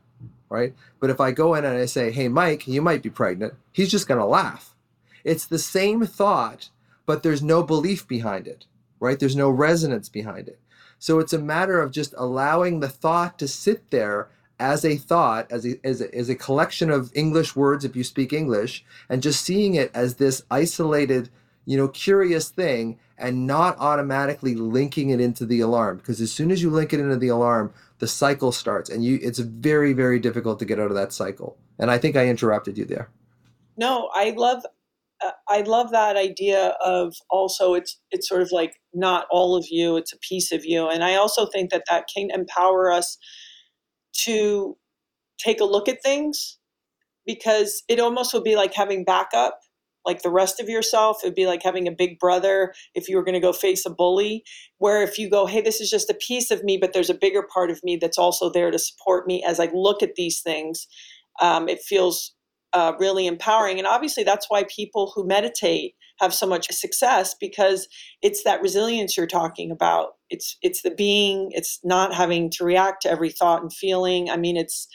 right? But if I go in and I say, hey, Mike, you might be pregnant, he's just going to laugh. It's the same thought, but there's no belief behind it, right? There's no resonance behind it. So it's a matter of just allowing the thought to sit there as a thought, as a, as a, as a collection of English words, if you speak English, and just seeing it as this isolated, you know, curious thing and not automatically linking it into the alarm. Because as soon as you link it into the alarm, the cycle starts and you it's very very difficult to get out of that cycle. And i think i interrupted you there. No i love uh, i love that idea of also it's it's sort of like not all of you it's a piece of you. And i also think that that can empower us to take a look at things because it almost would be like having backup like the rest of yourself. It'd be like having a big brother if you were going to go face a bully. Where if you go, hey, this is just a piece of me, but there's a bigger part of me that's also there to support me as I look at these things. Um, it feels uh, really empowering. And obviously, that's why people who meditate have so much success because it's that resilience you're talking about. It's it's the being. It's not having to react to every thought and feeling. I mean, it's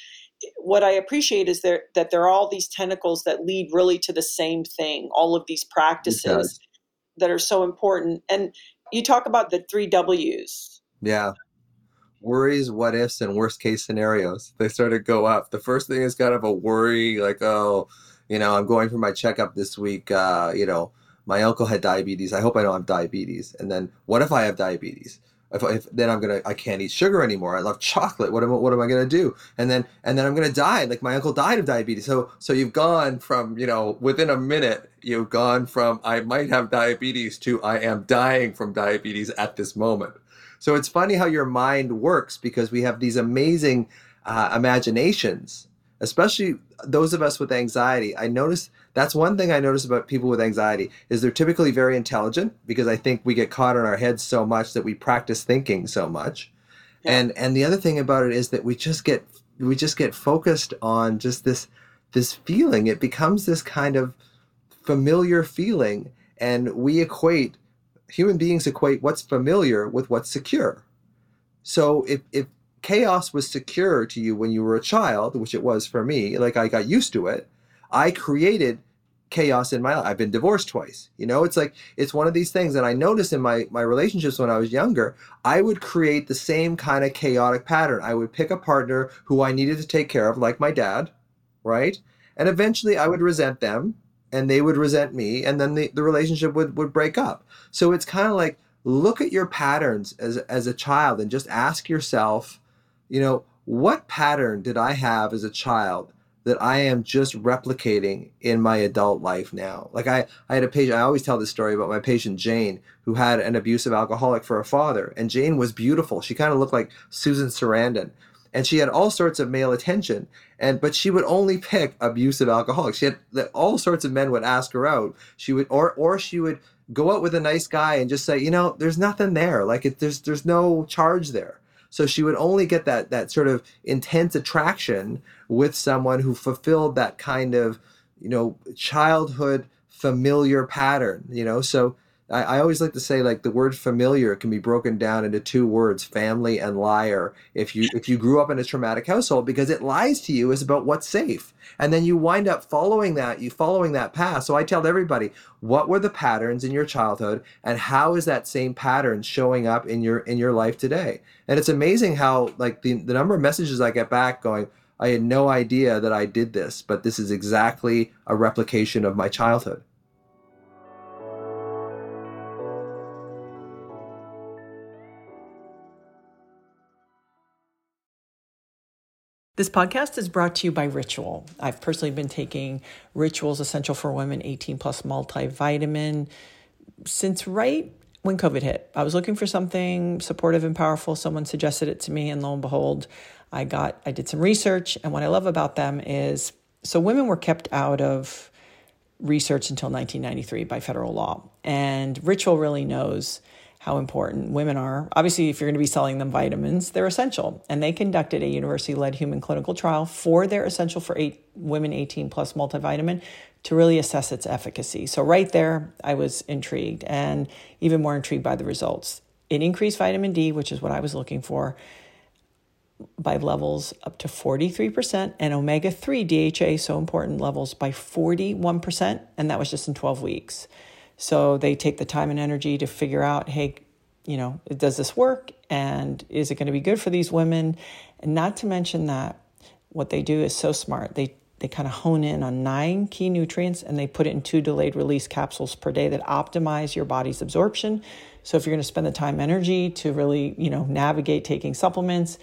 what I appreciate is there that there are all these tentacles that lead really to the same thing. All of these practices that are so important. And you talk about the three W's. Yeah. worries, what ifs, and worst case scenarios. They sort of go up. The first thing is kind of a worry, like, oh, you know, I'm going for my checkup this week. Uh, you know, my uncle had diabetes. I hope I don't have diabetes. And then what if I have diabetes? If, if then I'm gonna I can't eat sugar anymore. I love chocolate. What am what am I gonna do? And then and then I'm gonna die. Like my uncle died of diabetes. So so you've gone from you know within a minute you've gone from I might have diabetes to I am dying from diabetes at this moment. So it's funny how your mind works because we have these amazing uh, imaginations, especially those of us with anxiety. I notice that's one thing I notice about people with anxiety is they're typically very intelligent because I think we get caught in our heads so much that we practice thinking so much. Yeah. And and the other thing about it is that we just get we just get focused on just this this feeling. It becomes this kind of familiar feeling and we equate human beings equate what's familiar with what's secure. So if if chaos was secure to you when you were a child, which it was for me, like I got used to it, I created chaos in my life. I've been divorced twice. You know, it's like it's one of these things that I noticed in my my relationships when I was younger. I would create the same kind of chaotic pattern. I would pick a partner who I needed to take care of, like my dad, right? And eventually I would resent them and they would resent me and then the, the relationship would, would break up. So it's kind of like look at your patterns as as a child and just ask yourself, you know, what pattern did I have as a child that I am just replicating in my adult life now. Like I, I had a patient, I always tell this story about my patient Jane, who had an abusive alcoholic for a father. And Jane was beautiful. She kind of looked like Susan Sarandon. And she had all sorts of male attention. And but she would only pick abusive alcoholics. She had that all sorts of men would ask her out. She would or or she would go out with a nice guy and just say, you know, there's nothing there. Like it, there's there's no charge there. So she would only get that that sort of intense attraction with someone who fulfilled that kind of, you know, childhood familiar pattern, you know. So I, I always like to say like the word familiar can be broken down into two words, family and liar. If you if you grew up in a traumatic household because it lies to you is about what's safe. And then you wind up following that, you following that path. So I tell everybody, what were the patterns in your childhood and how is that same pattern showing up in your in your life today? And it's amazing how like the, the number of messages I get back going, I had no idea that I did this, but this is exactly a replication of my childhood. This podcast is brought to you by Ritual. I've personally been taking Ritual's Essential for Women 18 Plus multivitamin since right when COVID hit. I was looking for something supportive and powerful. Someone suggested it to me, and lo and behold, I got I did some research. And what I love about them is so women were kept out of research until 1993 by federal law, and Ritual really knows how important women are. Obviously, if you're going to be selling them vitamins, they're essential. And they conducted a university led human clinical trial for their essential for eight women 18 plus multivitamin to really assess its efficacy. So, right there, I was intrigued and even more intrigued by the results. It increased vitamin D, which is what I was looking for, by levels up to 43%, and omega 3 DHA, so important, levels by 41%. And that was just in 12 weeks. So they take the time and energy to figure out, hey, you know, does this work? And is it going to be good for these women? And not to mention that what they do is so smart. They they kind of hone in on nine key nutrients and they put it in two delayed release capsules per day that optimize your body's absorption. So if you're going to spend the time energy to really, you know, navigate taking supplements,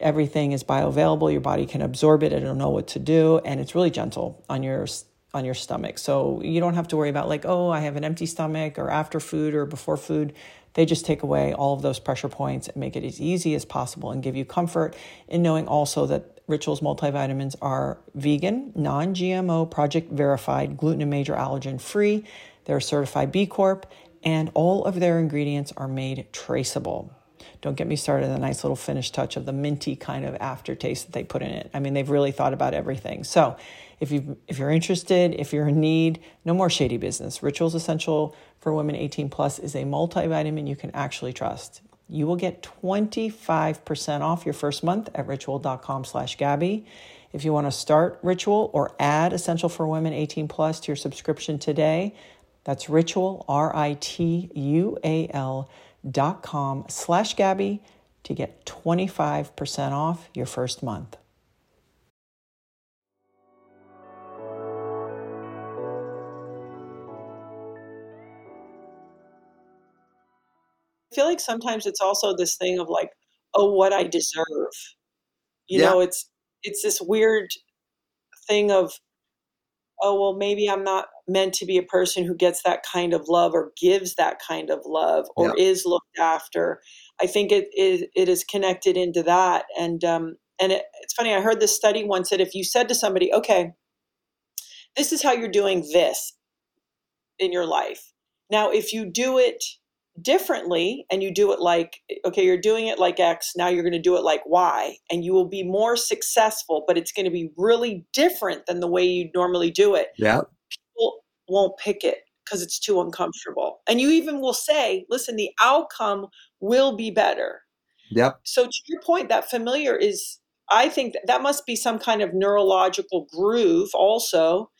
everything is bioavailable. Your body can absorb it. It'll know what to do. And it's really gentle on your on your stomach. So you don't have to worry about like, oh, I have an empty stomach or after food or before food. They just take away all of those pressure points and make it as easy as possible and give you comfort in knowing also that Rituals multivitamins are vegan, non GMO, project verified, gluten and major allergen free. They're certified B Corp, and all of their ingredients are made traceable. Don't get me started on the nice little finish touch of the minty kind of aftertaste that they put in it. I mean, they've really thought about everything. So, if you if you're interested, if you're in need, no more shady business. Rituals Essential for Women 18 Plus is a multivitamin you can actually trust. You will get 25% off your first month at ritual.com slash Gabby. If you want to start Ritual or add Essential for Women 18 Plus to your subscription today, that's Ritual, R I T U A L dot com slash Gabby to get 25% off your first month. Feel like sometimes it's also this thing of like, oh, what I deserve. You Yeah. know, it's it's this weird thing of oh well maybe i'm not meant to be a person who gets that kind of love or gives that kind of love or Yeah. is looked after i think it is it is connected into that and um and it, it's funny i heard this study once that if you said to somebody okay this is how you're doing this in your life now if you do it differently and you do it like eh, okay you're doing it like x now you're going to do it like y and you will be more successful but it's going to be really different than the way you normally do it Yeah. people won't pick it because it's too uncomfortable and you even will say listen the outcome will be better Yep. so to your point that familiar is i think that, that must be some kind of neurological groove also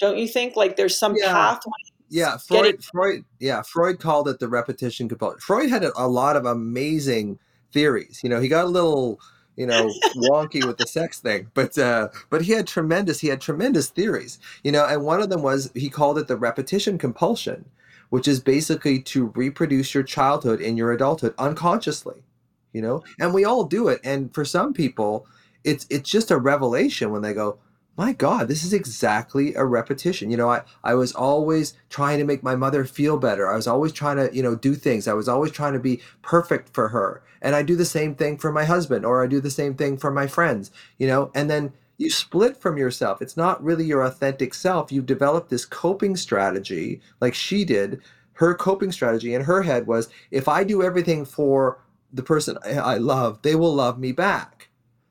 don't you think like there's some Yeah. pathway Yeah, Freud. Freud. Yeah, Freud called it the repetition compulsion. Freud had a, a lot of amazing theories. You know, he got a little, you know, wonky with the sex thing, but uh, but he had tremendous. He had tremendous theories. You know, and one of them was he called it the repetition compulsion, which is basically to reproduce your childhood in your adulthood unconsciously. You know, and we all do it. And for some people, it's it's just a revelation when they go, my God, this is exactly a repetition. You know, I, I was always trying to make my mother feel better. I was always trying to, you know, do things. I was always trying to be perfect for her. And I do the same thing for my husband or I do the same thing for my friends, you know, and then you split from yourself. It's not really your authentic self. You've developed this coping strategy like she did. Her coping strategy in her head was if I do everything for the person I I love, they will love me back.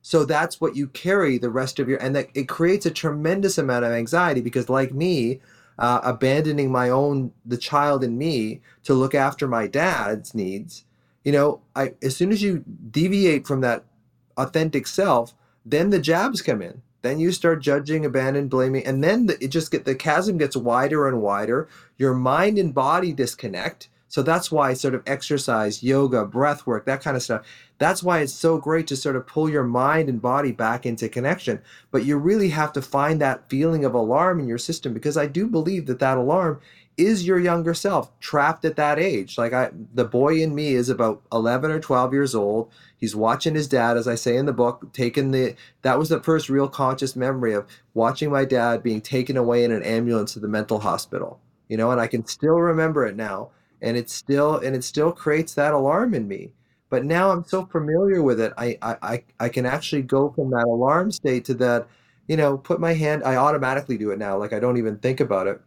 So that's what you carry the rest of your, and that it creates a tremendous amount of anxiety because, like me, uh, abandoning my own, the child in me to look after my dad's needs, you know, I as soon as you deviate from that authentic self, then the jabs come in. Then you start judging, abandoning, blaming, and then the, it just get the chasm gets wider and wider. Your mind and body disconnect. So that's why sort of exercise, yoga, breath work, that kind of stuff. That's why it's so great to sort of pull your mind and body back into connection. But you really have to find that feeling of alarm in your system because I do believe that that alarm is your younger self trapped at that age. Like I, the boy in me is about 11 or 12 years old. He's watching his dad, as I say in the book, taking the, that was the first real conscious memory of watching my dad being taken away in an ambulance to the mental hospital, you know, and I can still remember it now. And it still, and it still creates that alarm in me. But now I'm so familiar with it, I, I, I, can actually go from that alarm state to that, you know, put my hand, I automatically do it now. Like I don't even think about it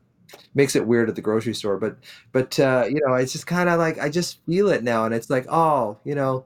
makes it weird at the grocery store but but uh, you know it's just kind of like i just feel it now and it's like oh you know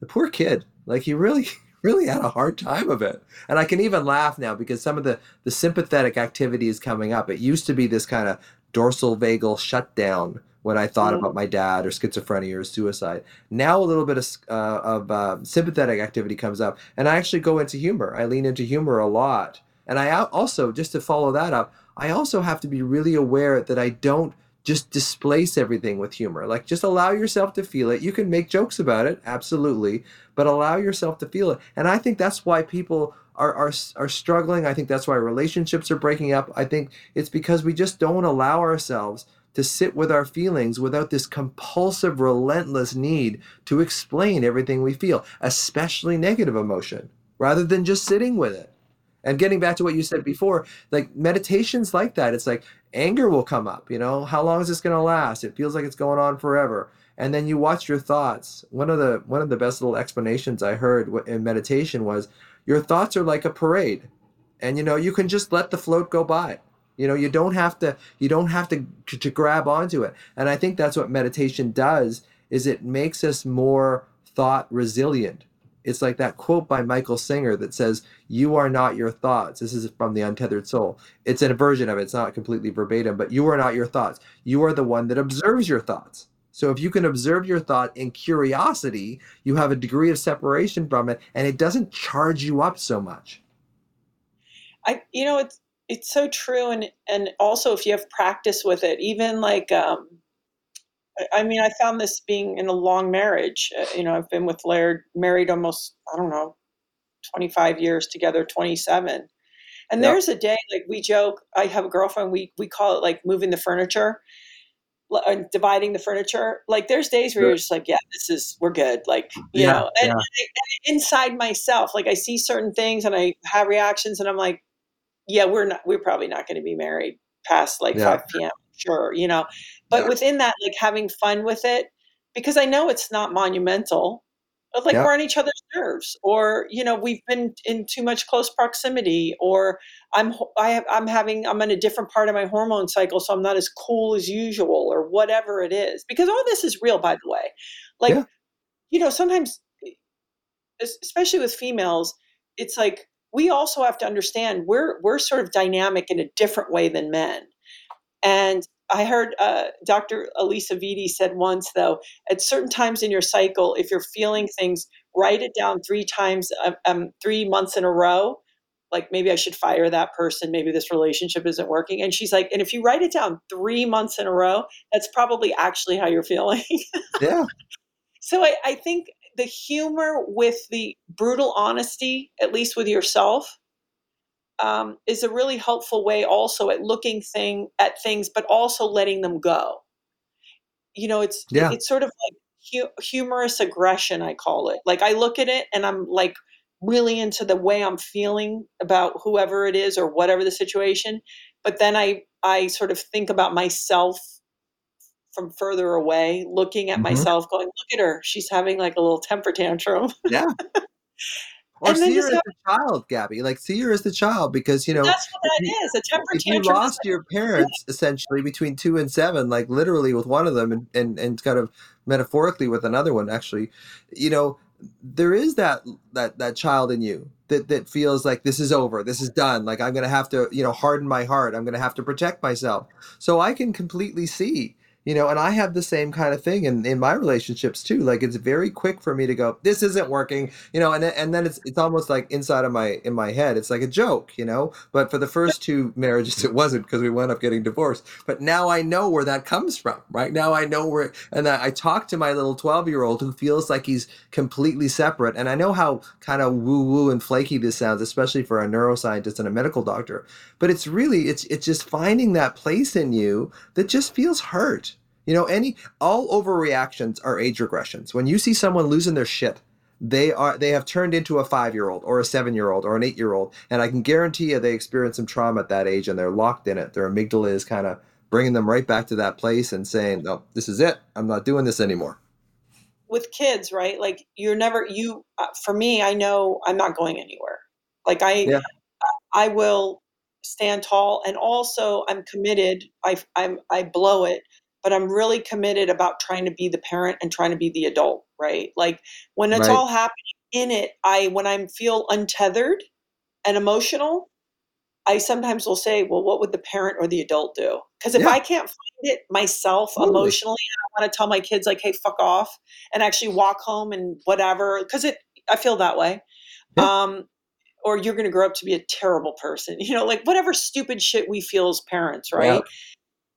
the poor kid like he really [laughs] really had a hard time of it and i can even laugh now because some of the the sympathetic activity is coming up it used to be this kind of dorsal vagal shutdown when i thought Mm. about my dad or schizophrenia or suicide now a little bit of, uh, of uh, sympathetic activity comes up and i actually go into humor i lean into humor a lot and i also just to follow that up I also have to be really aware that I don't just displace everything with humor. Like, just allow yourself to feel it. You can make jokes about it, absolutely, but allow yourself to feel it. And I think that's why people are, are, are struggling. I think that's why relationships are breaking up. I think it's because we just don't allow ourselves to sit with our feelings without this compulsive, relentless need to explain everything we feel, especially negative emotion, rather than just sitting with it. And getting back to what you said before, like meditation's like that. It's like anger will come up, you know, how long is this going to last? It feels like it's going on forever. And then you watch your thoughts. One of the one of the best little explanations I heard in meditation was your thoughts are like a parade. And you know, you can just let the float go by. You know, you don't have to you don't have to to grab onto it. And I think that's what meditation does is it makes us more thought resilient. It's like that quote by Michael Singer that says, You are not your thoughts. This is from The Untethered Soul. It's a version of it, it's not completely verbatim, but you are not your thoughts. You are the one that observes your thoughts. So if you can observe your thought in curiosity, you have a degree of separation from it and it doesn't charge you up so much. I you know it's it's so true and and also if you have practice with it even like um I mean, I found this being in a long marriage. Uh, you know, I've been with Laird, married almost, I don't know, 25 years together, 27. And Yep. there's a day, like we joke, I have a girlfriend, we, we call it like moving the furniture, uh, dividing the furniture. Like there's days where Sure. you're just like, yeah, this is, we're good. Like, you Yeah, know, and, yeah. and I- and inside myself, like I see certain things and I have reactions and I'm like, yeah, we're not, we're probably not going to be married past like Yeah. 5 p.m. Sure. You know, but Yeah. within that, like having fun with it, because I know it's not monumental, but like Yeah. we're on each other's nerves, or you know, we've been in too much close proximity, or I'm I have, I'm having I'm in a different part of my hormone cycle, so I'm not as cool as usual, or whatever it is. Because all this is real, by the way. Like, you know, sometimes, especially with females, it's like we also have to understand we're we're sort of dynamic in a different way than men. And I heard uh, Dr. Alisa Vitti said once, though, at certain times in your cycle, if you're feeling things, write it down three times, uh, um, three months in a row. Like maybe I should fire that person. Maybe this relationship isn't working. And she's like, and if you write it down three months in a row, that's probably actually how you're feeling. [laughs] Yeah. so I, I think the humor with the brutal honesty, at least with yourself, um, is a really helpful way also at looking thing at things, but also letting them go. You know, it's Yeah. it's sort of like hu- humorous aggression. I call it. Like I look at it and I'm like really into the way I'm feeling about whoever it is or whatever the situation, but then I I sort of think about myself from further away, looking at Mhm. myself, going, "Look at her. She's having like a little temper tantrum." Yeah. [laughs] Or And see her as a child, Gabby. Like see her as the child because you know That's what that you- is. A temper if you tantrum. is lost your parents essentially between two and seven, like literally with one of them and, and, and kind of metaphorically with another one, actually, you know, there is that that that child in you that that feels like this is over, this is done. Like I'm gonna have to, you know, harden my heart. I'm gonna have to protect myself. So I can completely see, you know, and I have the same kind of thing in, in my relationships too. Like it's very quick for me to go, this isn't working, you know, and then, and then it's it's almost like inside of my in my head, it's like a joke, you know. But for the first two marriages, [laughs] it wasn't because we wound up getting divorced. But now I know where that comes from, right? Now I know where, and I, I talk to my little twelve year old who feels like he's completely separate, and I know how kind of woo woo and flaky this sounds, especially for a neuroscientist and a medical doctor. But it's really it's it's just finding that place in you that just feels hurt. You know, any all overreactions are age regressions. When you see someone losing their shit, they are they have turned into a five year old or a seven year old or an eight year old, and I can guarantee you they experience some trauma at that age and they're locked in it. Their amygdala is kind of bringing them right back to that place and saying, "No, this is it. I'm not doing this anymore." with kids, right? Like you're never you. Uh, for me, I know I'm not going anywhere. Like I, Yeah. I will stand tall, and also I'm committed. I I'm I blow it, but I'm really committed about trying to be the parent and trying to be the adult, right? Like when it's Right. all happening in it, I when I feel untethered and emotional, I sometimes will say, well, what would the parent or the adult do? Because if Yeah. I can't find it myself emotionally, I want to tell my kids like, hey, fuck off, and actually walk home and whatever, because it, I feel that way. Yeah. Um, or you're going to grow up to be a terrible person, [laughs] you know, like whatever stupid shit we feel as parents, right?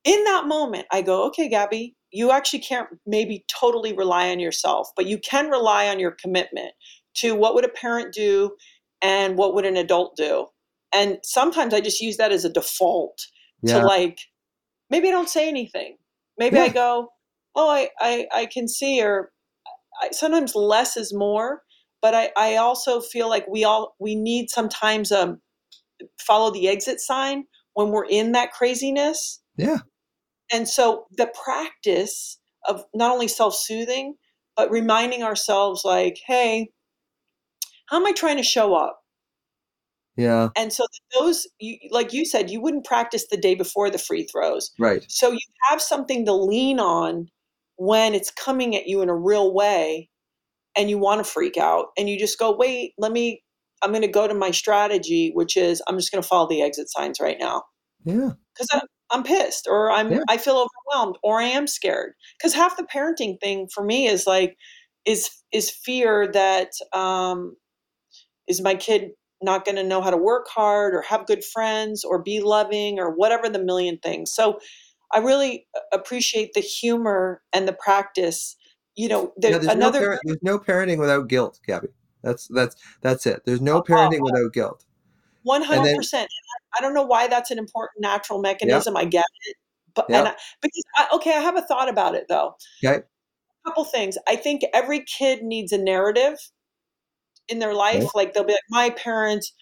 In that moment, I go, okay, Gabby, you actually can't maybe totally rely on yourself, but you can rely on your commitment to what would a parent do and what would an adult do. And sometimes I just use that as a default Yeah. to like, maybe I don't say anything. Maybe I go, oh, I, I, I can see, or I, sometimes less is more. But I, I also feel like we all we need sometimes um follow the exit sign when we're in that craziness. Yeah. And so the practice of not only self-soothing, but reminding ourselves like, hey, how am I trying to show up? Yeah. And so those, you, like you said, you wouldn't practice the day before the free throws. Right. So you have something to lean on when it's coming at you in a real way and you want to freak out and you just go, wait, let me, I'm going to go to my strategy, which is I'm just going to follow the exit signs right now Yeah. because I'm, pissed or I'm, Yeah. I feel overwhelmed or I am scared. Because half the parenting thing for me is like, is, is fear that, um, is my kid not going to know how to work hard or have good friends or be loving or whatever the million things. So I really appreciate the humor and the practice. You know, there, yeah, there's another no parent, there's no parenting without guilt, Gabby. That's that's that's it. There's no parenting without guilt. One hundred percent. I don't know why that's an important natural mechanism. I get it, but Yeah. and I, because I, okay, I have a thought about it though. Okay. couple things. I think every kid needs a narrative in their life. Like they'll be like, my parents,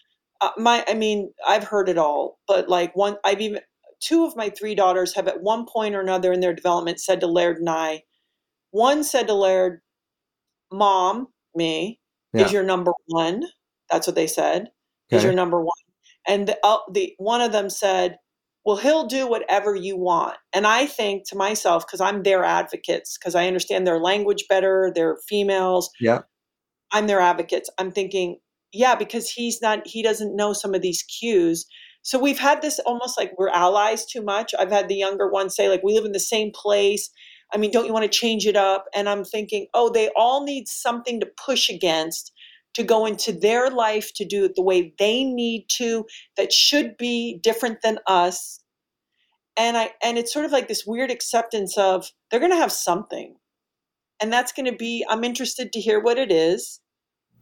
uh, my, I mean, I've heard it all, but like one, I've even, two of my three daughters have at one point or another in their development said to Laird and I, one said to Laird, Mom, me, Yeah. is your number one. That's what they said. Is your number one. And the, uh, the one of them said, well, he'll do whatever you want. And I think to myself, because I'm their advocates, because I understand their language better, they're females, Yeah. I'm their advocates. I'm thinking, yeah, because he's not, he doesn't know some of these cues. So we've had this almost like we're allies too much. I've had the younger one say, like, we live in the same place. I mean, don't you want to change it up? And I'm thinking, oh, they all need something to push against to go into their life to do it the way they need to, that should be different than us. And I and it's sort of like this weird acceptance of they're gonna have something. And that's gonna be, I'm interested to hear what it is.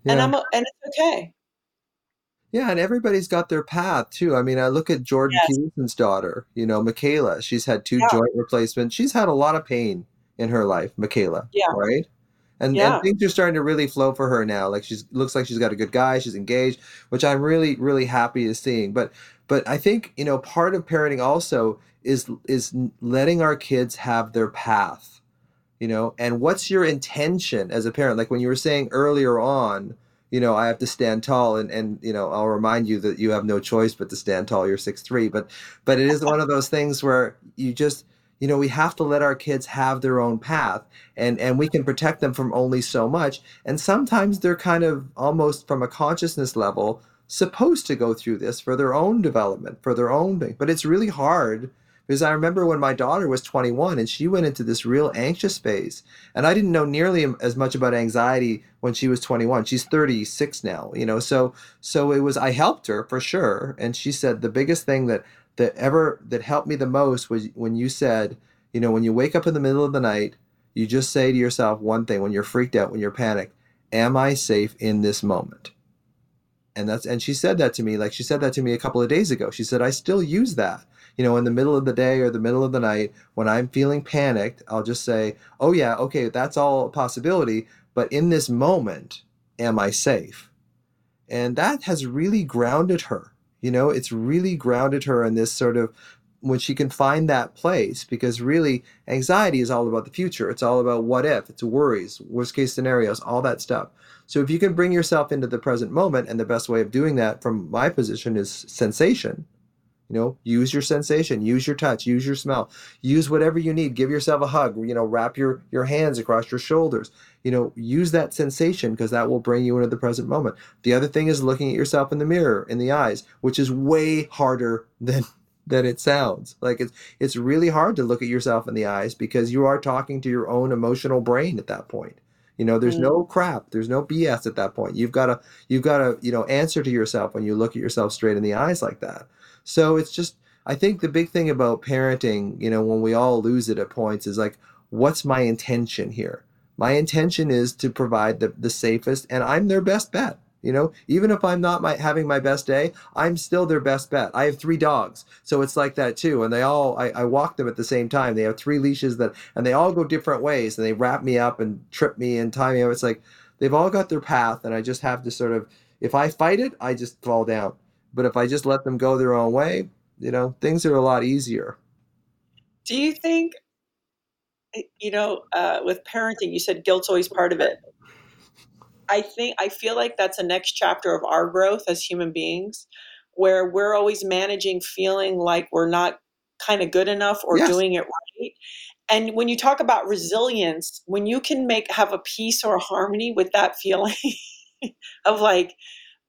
And I'm and it's okay. Yeah, and everybody's got their path too. I mean, I look at Jordan Yes. Peterson's daughter, you know, Mikhaila. She's had two Yeah. joint replacements. She's had a lot of pain in her life, Mikhaila. Yeah. Right? And, Yeah. and things are starting to really flow for her now. Like she's looks like she's got a good guy, she's engaged, which I'm really, really happy to seeing. But but I think, you know, part of parenting also is is letting our kids have their path. You know, and what's your intention as a parent? Like when you were saying earlier on, you know, I have to stand tall and, and you know, I'll remind you that you have no choice but to stand tall. You're six three. But but it is one of those things where you just you know, we have to let our kids have their own path and and we can protect them from only so much. And sometimes they're kind of almost from a consciousness level supposed to go through this for their own development, for their own thing. But it's really hard because I remember when my daughter was 21 and she went into this real anxious phase. And I didn't know nearly as much about anxiety when she was 21. She's 36 now, you know. So so it was I helped her for sure. And she said the biggest thing that that ever that helped me the most was when you said, you know, when you wake up in the middle of the night, you just say to yourself one thing when you're freaked out, when you're panicked, am I safe in this moment? And that's and she said that to me like she said that to me a couple of days ago. She said I still use that. You know, in the middle of the day or the middle of the night when I'm feeling panicked, I'll just say, "Oh yeah, okay, that's all a possibility, but in this moment, am I safe?" And that has really grounded her. You know, it's really grounded her in this sort of when she can find that place because really anxiety is all about the future. It's all about what if, it's worries, worst case scenarios, all that stuff. So if you can bring yourself into the present moment, and the best way of doing that from my position is sensation. You know, use your sensation, use your touch, use your smell, use whatever you need. Give yourself a hug. You know, wrap your your hands across your shoulders. You know, use that sensation because that will bring you into the present moment. The other thing is looking at yourself in the mirror, in the eyes, which is way harder [laughs] than than it sounds. Like it's it's really hard to look at yourself in the eyes because you are talking to your own emotional brain at that point. You know, there's Mm. no crap, there's no BS at that point. You've got to you've got to, you know, answer to yourself when you look at yourself straight in the eyes like that. So it's just I think the big thing about parenting, you know, when we all lose it at points is like what's my intention here? My intention is to provide the, the safest and I'm their best bet. You know, even if I'm not my having my best day, I'm still their best bet. I have three dogs, so it's like that too. And they all, I, I walk them at the same time. They have three leashes that, and they all go different ways. And they wrap me up and trip me and tie me up. It's like they've all got their path, and I just have to sort of, if I fight it, I just fall down. But if I just let them go their own way, you know, things are a lot easier. Do you think, you know, uh, with parenting, you said guilt's always part of it. I think I feel like that's a next chapter of our growth as human beings, where we're always managing feeling like we're not kind of good enough or Yes. doing it right. And when you talk about resilience, when you can make have a peace or a harmony with that feeling [laughs] of like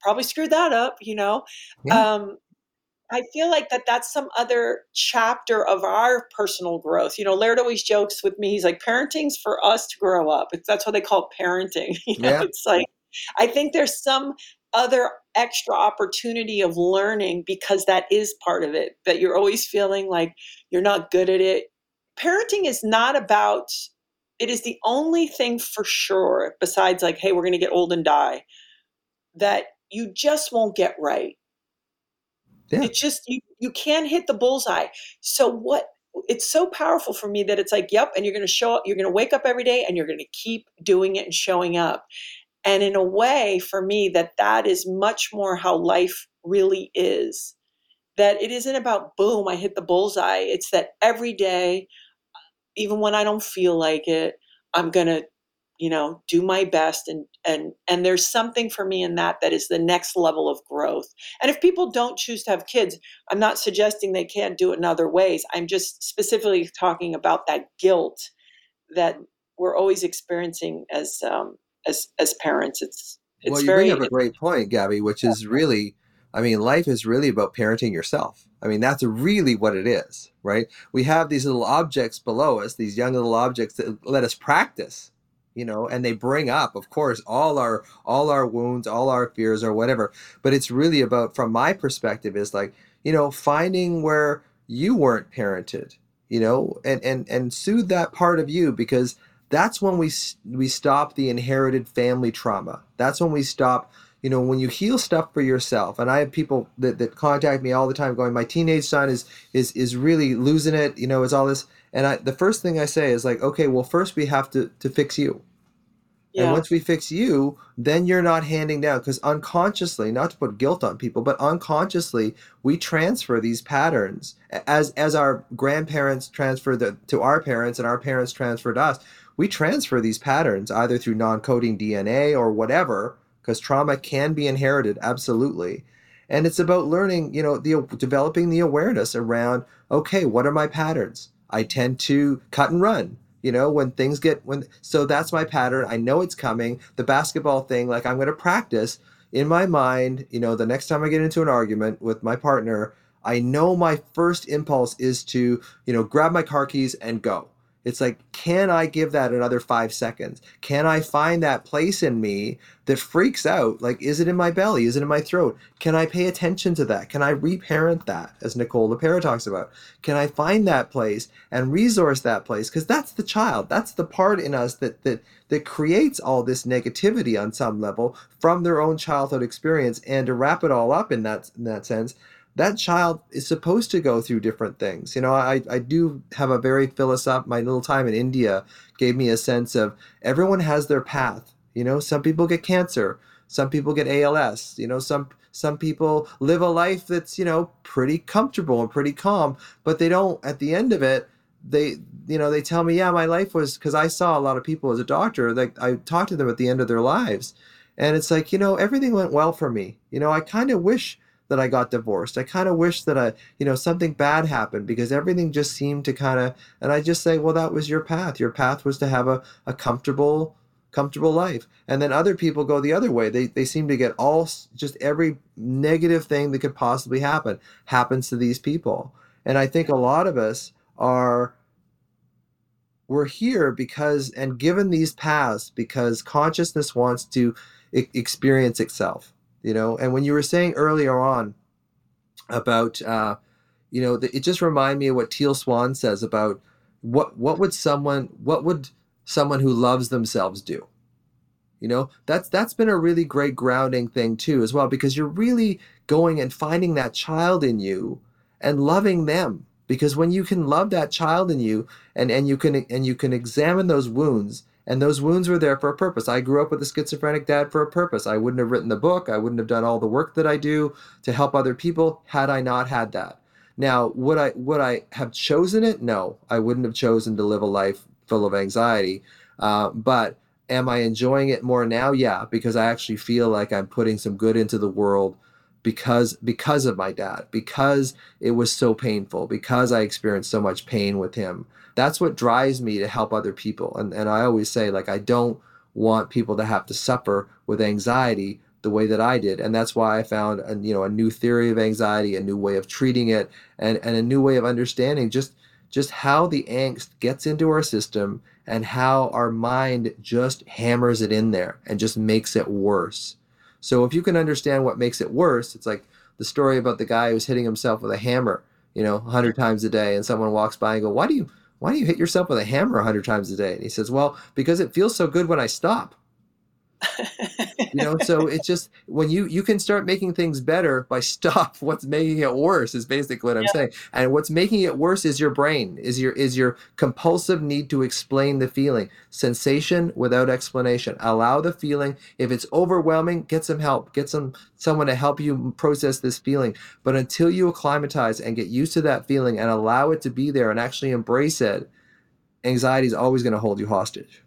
probably screwed that up, you know, Yeah. um, I feel like that that's some other chapter of our personal growth. You know, Laird always jokes with me. He's like, parenting's for us to grow up. It's, that's what they call parenting. [laughs] You know, Yeah. it's like, I think there's some other extra opportunity of learning because that is part of it that you're always feeling like you're not good at it parenting is not about it is the only thing for sure besides like hey we're going to get old and die that you just won't get right. Yeah. it just you you can't hit the bullseye. So what it's so powerful for me that it's like yep and you're going to show up you're going to wake up every day and you're going to keep doing it and showing up. And in a way for me that that is much more how life really is. That it isn't about boom i hit the bullseye. It's that every day even when i don't feel like it i'm going to you know do my best and and and there's something for me in that that is the next level of growth and if people don't choose to have kids i'm not suggesting they can't do it in other ways i'm just specifically talking about that guilt that we're always experiencing as um as as parents it's it's well, you very bring up a great point, Gabby, which is really, I mean, life is really about parenting yourself. I mean, that's really what it is, right? We have these little objects below us, these young little objects that let us practice, you know, and they bring up, of course, all our all our wounds, all our fears, or whatever. But it's really about, from my perspective, is like, you know, finding where you weren't parented, you know, and and and soothe that part of you because that's when we we stop the inherited family trauma. That's when we stop. You know, when you heal stuff for yourself, and I have people that, that contact me all the time, going, "My teenage son is is is really losing it." You know, it's all this, and I the first thing I say is like, "Okay, well, first we have to to fix you." yeah. And once we fix you, then you're not handing down because unconsciously, not to put guilt on people, but unconsciously, we transfer these patterns as as our grandparents transfer the, to our parents and our parents transfer to us. We transfer these patterns either through non-coding DNA or whatever, because trauma can be inherited, absolutely. And it's about learning, you know, the developing the awareness around, okay, what are my patterns? I tend to cut and run you know when things get when so that's my pattern i know it's coming the basketball thing like i'm going to practice in my mind you know the next time i get into an argument with my partner i know my first impulse is to you know grab my car keys and go it's like can i give that another five seconds? Can i find that place in me that freaks out? Like is it in my belly? Is it in my throat? Can i pay attention to that? Can i reparent that as nicole lepera talks about? Can i find that place and resource that place? Because that's the child. That's the part in us that that that creates all this negativity on some level from their own childhood experience. And to wrap it all up in that in that sense that child is supposed to go through different things. You know i i do have a very philosoph my little time in india gave me a sense of everyone has their path. You know some people get cancer some people get als you know some some people live a life that's you know pretty comfortable and pretty calm but they don't at the end of it they you know they tell me yeah my life was because i saw a lot of people as a doctor like i talked to them at the end of their lives. And it's like you know everything went well for me. You know i kind of wish that i got divorced. I kind of wish that i you know something bad happened because everything just seemed to kind of and i just say well that was your path. Your path was to have a, a comfortable comfortable life. And then other people go the other way. They, they seem to get all just every negative thing that could possibly happen happens to these people. And i think a lot of us are we're here because and given these paths because consciousness wants to experience itself you know? And when you were saying earlier on about uh you know the, it just reminded me of what teal swan says about what what would someone what would someone who loves themselves do? You know that's that's been a really great grounding thing too as well because you're really going and finding that child in you and loving them. Because when you can love that child in you and and you can and you can examine those wounds and those wounds were there for a purpose. I grew up with a schizophrenic dad for a purpose. I wouldn't have written the book. I wouldn't have done all the work that i do to help other people had i not had that. Now would i would i have chosen it? No i wouldn't have chosen to live a life full of anxiety. Uh, but am i enjoying it more now? Yeah because i actually feel like i'm putting some good into the world because because of my dad because it was so painful because i experienced so much pain with him. That's what drives me to help other people. And, and i always say like i don't want people to have to suffer with anxiety the way that i did. And that's why i found a, you know a new theory of anxiety a new way of treating it and, and a new way of understanding just just how the angst gets into our system and how our mind just hammers it in there and just makes it worse So if you can understand what makes it worse, it's like the story about the guy who's hitting himself with a hammer, you know, 100 times a day and someone walks by and go, "Why do you why do you hit yourself with a hammer 100 times a day?" And he says, "Well, because it feels so good when I stop." You know so [laughs] it's just when you you can start making things better by [laughs] stop what's making it worse is basically what i'm Yeah. saying. And what's making it worse is your brain is your is your compulsive need to explain the feeling. Sensation without explanation. Allow the feeling. If it's overwhelming get some help. Get some someone to help you process this feeling. But until you acclimatize and get used to that feeling and allow it to be there and actually embrace it anxiety is always going to hold you hostage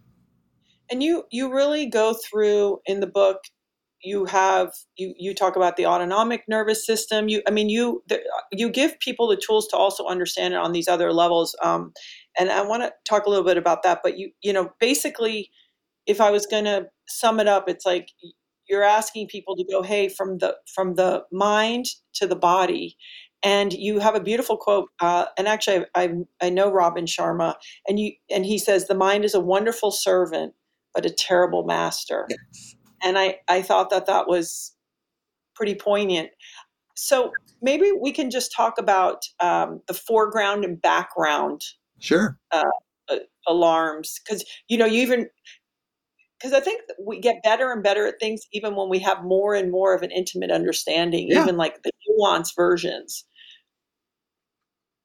and you you really go through in the book you have you you talk about the autonomic nervous system. You i mean you the, you give people the tools to also understand it on these other levels um, and i want to talk a little bit about that but you you know basically if i was going to sum it up it's like you're asking people to go hey from the from the mind to the body and you have a beautiful quote uh, and actually I, I i know robin sharma and you and he says the mind is a wonderful servant but a terrible master and I, I thought that that was pretty poignant. So maybe we can just talk about um, the foreground and background sure alarms because you know you even because I think we get better and better at things even when we have more and more of an intimate understanding, Yeah. even like the nuanced versions.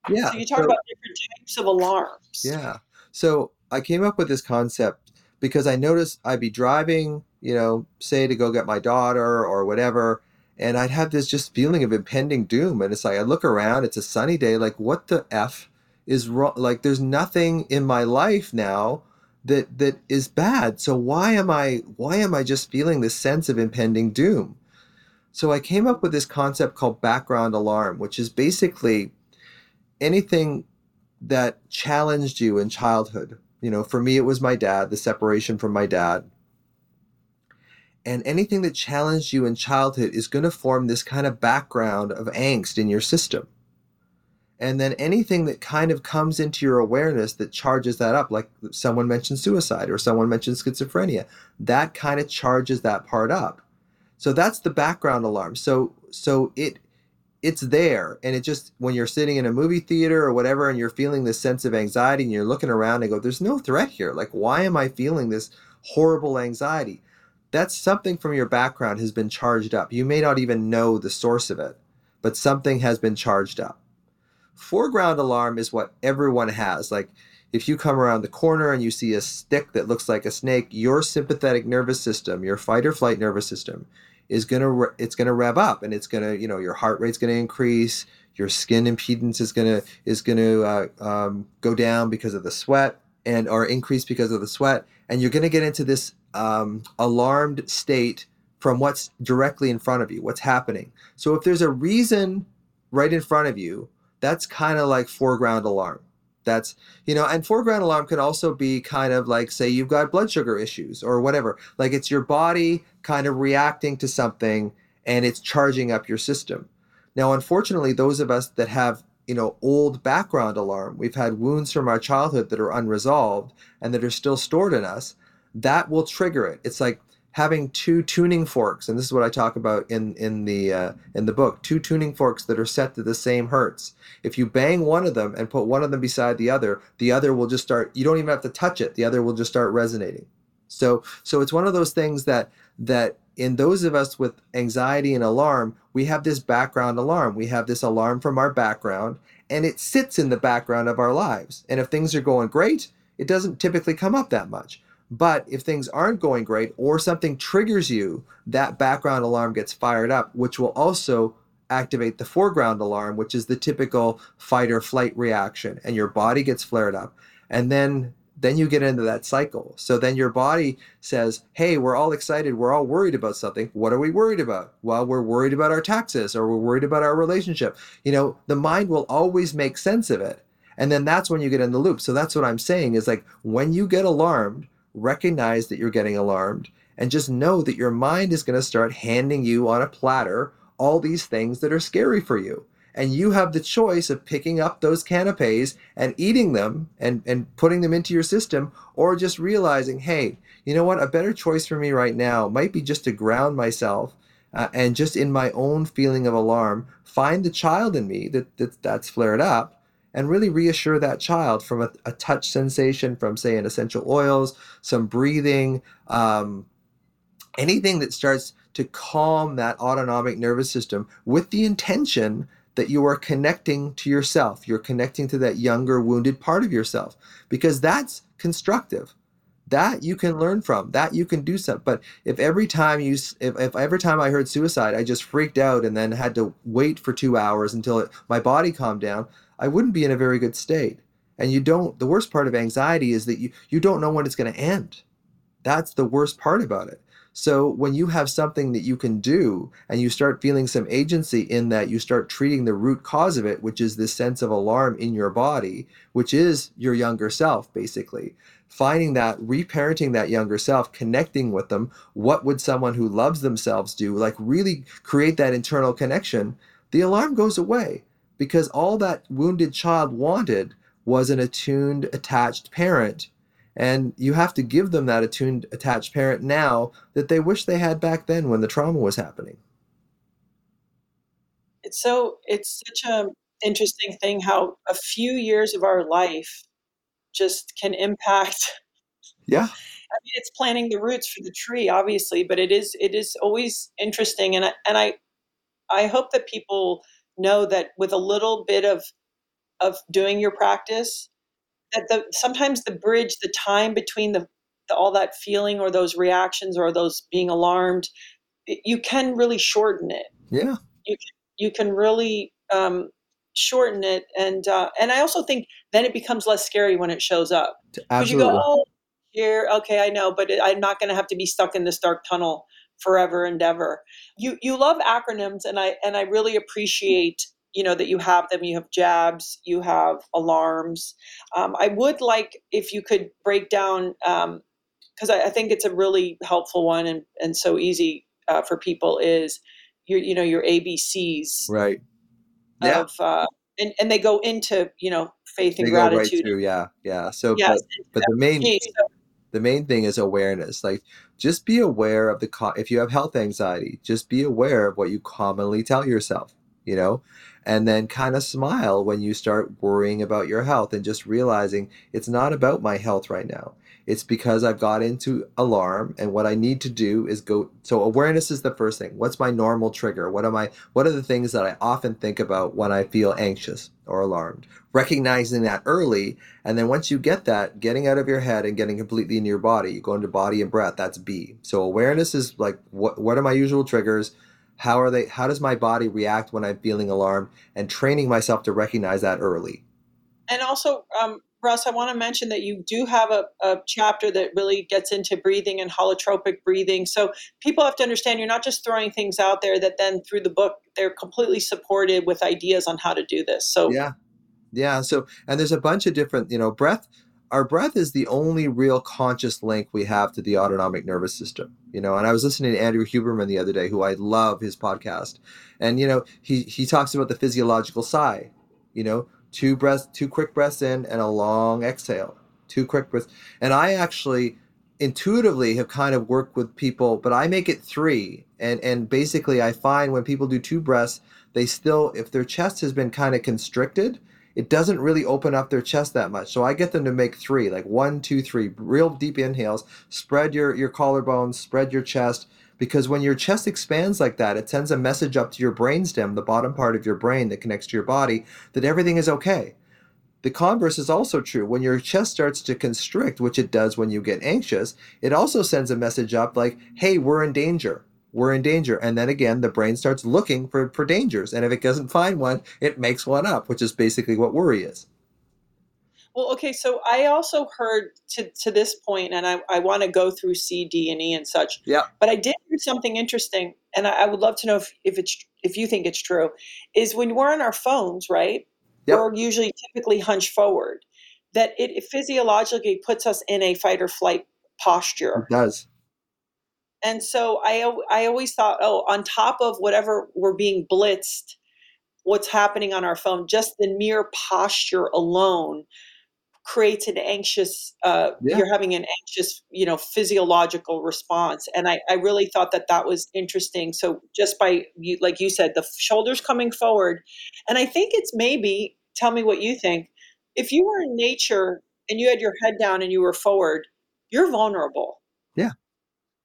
yeah So you talk so- about different types of alarms. Yeah. So I came up with this concept because I noticed I'd be driving, you know, say to go get my daughter or whatever, and I'd have this just feeling of impending doom. And it's like I look around, it's a sunny day, like what the F is wrong? Like there's nothing in my life now that that is bad. So why am I why am I just feeling this sense of impending doom? So I came up with this concept called background alarm, which is basically anything that challenged you in childhood. You know, for me, it was my dad, the separation from my dad. And anything that challenged you in childhood is going to form this kind of background of angst in your system. And then anything that kind of comes into your awareness that charges that up, like someone mentioned suicide or someone mentioned schizophrenia, that kind of charges that part up. So that's the background alarm. So so it it's there. And it just when you're sitting in a movie theater or whatever and you're feeling this sense of anxiety and you're looking around and go there's no threat here. Like why am i feeling this horrible anxiety? That's something from your background has been charged up. You may not even know the source of it but something has been charged up. Foreground alarm is what everyone has. Like if you come around the corner and you see a stick that looks like a snake your sympathetic nervous system your fight or flight nervous system is gonna re- it's gonna rev up and it's gonna you know your heart rate's gonna increase your skin impedance is gonna is gonna uh, um, go down because of the sweat and or increase because of the sweat and you're gonna get into this um, alarmed state from what's directly in front of you what's happening. So if there's a reason right in front of you that's kind of like foreground alarm. That's you know and foreground alarm can also be kind of like say you've got blood sugar issues or whatever. Like it's your body kind of reacting to something and it's charging up your system. Now unfortunately those of us that have you know old background alarm we've had wounds from our childhood that are unresolved and that are still stored in us that will trigger it. It's like having two tuning forks and this is what i talk about in in the uh, in the book two tuning forks that are set to the same hertz. If you bang one of them and put one of them beside the other the other will just start you don't even have to touch it the other will just start resonating. So so it's one of those things that that in those of us with anxiety and alarm we have this background alarm. We have this alarm from our background and it sits in the background of our lives. And if things are going great it doesn't typically come up that much. But if things aren't going great or something triggers you that background alarm gets fired up which will also activate the foreground alarm which is the typical fight or flight reaction and your body gets flared up. And then then you get into that cycle. So then your body says hey we're all excited. We're all worried about something. What are we worried about? Well we're worried about our taxes or we're worried about our relationship. You know the mind will always make sense of it. And then that's when you get in the loop. So that's what i'm saying is like when you get alarmed recognize that you're getting alarmed and just know that your mind is going to start handing you on a platter all these things that are scary for you and you have the choice of picking up those canapes and eating them and, and putting them into your system or just realizing hey you know what? A better choice for me right now might be just to ground myself uh, and just in my own feeling of alarm, find the child in me that, that that's flared up and really reassure that child from a, a touch sensation from say an essential oils, some breathing, um, anything that starts to calm that autonomic nervous system with the intention that you are connecting to yourself. You're connecting to that younger wounded part of yourself because that's constructive. That you can learn from. That you can do something but if every time you if, if every time i heard suicide i just freaked out and then had to wait for two hours until it, my body calmed down i wouldn't be in a very good state. And you don't the worst part of anxiety is that you you don't know when it's going to end. That's the worst part about it so when you have something that you can do and you start feeling some agency in that, you start treating the root cause of it, which is this sense of alarm in your body, which is your younger self, basically finding that, reparenting that younger self, connecting with them. What would someone who loves themselves do? Like, really create that internal connection. The alarm goes away because all that wounded child wanted was an attuned, attached parent. And you have to give them that attuned, attached parent now that they wish they had back then when the trauma was happening. It's so, it's such a interesting thing how a few years of our life just can impact [laughs] yeah I mean, it's planting the roots for the tree, obviously, but it is it is always interesting, and I, and I I hope that people know that with a little bit of of doing your practice, that the sometimes the bridge, the time between the, the all that feeling or those reactions or those being alarmed, it, you can really shorten it. Yeah, you can, you can really um, shorten it and uh, and i also think then it becomes less scary when it shows up. Because you go oh here okay i know but it, i'm not going to have to be stuck in this dark tunnel forever and ever. You you love acronyms and i and i really appreciate you know that you have them you have jabs you have alarms um, i would like if you could break down because um, I, I, think it's a really helpful one and, and so easy uh, for people is your you know your abcs right yeah. of uh, and and they go into you know faith and they gratitude. Right yeah, yeah. So, yes, but, but the main so, the main thing is awareness. Like, just be aware of the if you have health anxiety, just be aware of what you commonly tell yourself. You know, and then kind of smile when you start worrying about your health and just realizing it's not about my health right now. It's because I've got into alarm and what I need to do is go so awareness is the first thing. What's my normal trigger? What am I what are the things that I often think about when I feel anxious or alarmed? Recognizing that early and then once you get that, getting out of your head and getting completely in your body, you go into body and breath, that's B. So awareness is like what what are my usual triggers? How are they how does my body react when I'm feeling alarmed and training myself to recognize that early. And also um Russ, I want to mention that you do have a, a, chapter that really gets into breathing and holotropic breathing. So people have to understand you're not just throwing things out there that then through the book they're completely supported with ideas on how to do this. So yeah, yeah. So and there's a bunch of different, you know, breath. Our breath is the only real conscious link we have to the autonomic nervous system, you know. And I was listening to Andrew Huberman the other day, who I love his podcast, and you know, he he talks about the physiological sigh, you know two breaths, two quick breaths in and a long exhale. Two quick breaths. And I actually intuitively have kind of worked with people, but I make it three. And and basically I find when people do two breaths, they still if their chest has been kind of constricted, it doesn't really open up their chest that much. So I get them to make three, like one, two, three, real deep inhales, spread your, your collarbones, spread your chest, because when your chest expands like that, it sends a message up to your brainstem, the bottom part of your brain that connects to your body, that everything is okay. The converse is also true. When your chest starts to constrict, which it does when you get anxious, it also sends a message up like, hey, we're in danger. We're in danger. And then again, the brain starts looking for, for dangers. And if it doesn't find one, it makes one up, which is basically what worry is. Well, okay, so I also heard to, to this point, and I, I want to go through C, D, and E and such. Yeah. But I did hear something interesting, and I, I would love to know if, if it's if you think it's true. Is when we're on our phones, right? Yep. We're usually typically hunched forward. That it, it physiologically puts us in a fight or flight posture. It does. And so I I always thought, oh, on top of whatever we're being blitzed, what's happening on our phone, just the mere posture alone creates an anxious uh, Yeah. you're having an anxious you know physiological response and I, I really thought that that was interesting so just by you like you said the shoulders coming forward and i think it's maybe tell me what you think if you were in nature and you had your head down and you were forward you're vulnerable Yeah.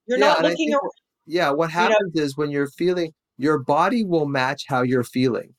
You're Yeah, not looking think around Yeah, what you know happens is when you're feeling, your body will match how you're feeling,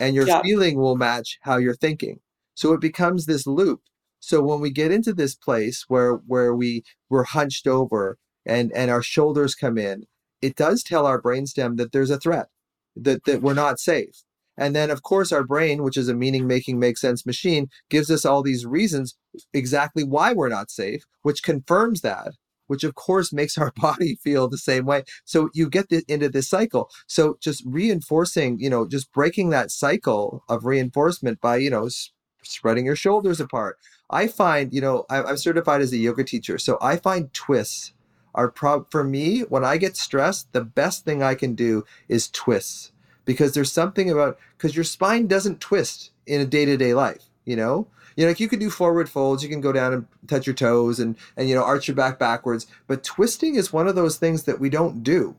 and your yeah feeling will match how you're thinking. So it becomes this loop. So when we get into this place where where we we're hunched over and and our shoulders come in, it does tell our brainstem that there's a threat, that that we're not safe. And then of course our brain, which is a meaning making make sense machine, gives us all these reasons exactly why we're not safe, which confirms that which of course makes our [laughs] body feel the same way. So you get the, into this cycle. So just reinforcing, you know, just breaking that cycle of reinforcement by, you know, s- spreading your shoulders apart. I find, you know, I, I'm certified as a yoga teacher, so I find twists are prob for me when I get stressed. The best thing I can do is twists because there's something about because your spine doesn't twist in a day to day life. You know, you know, like you can do forward folds, you can go down and touch your toes and and you know arch your back backwards, but twisting is one of those things that we don't do.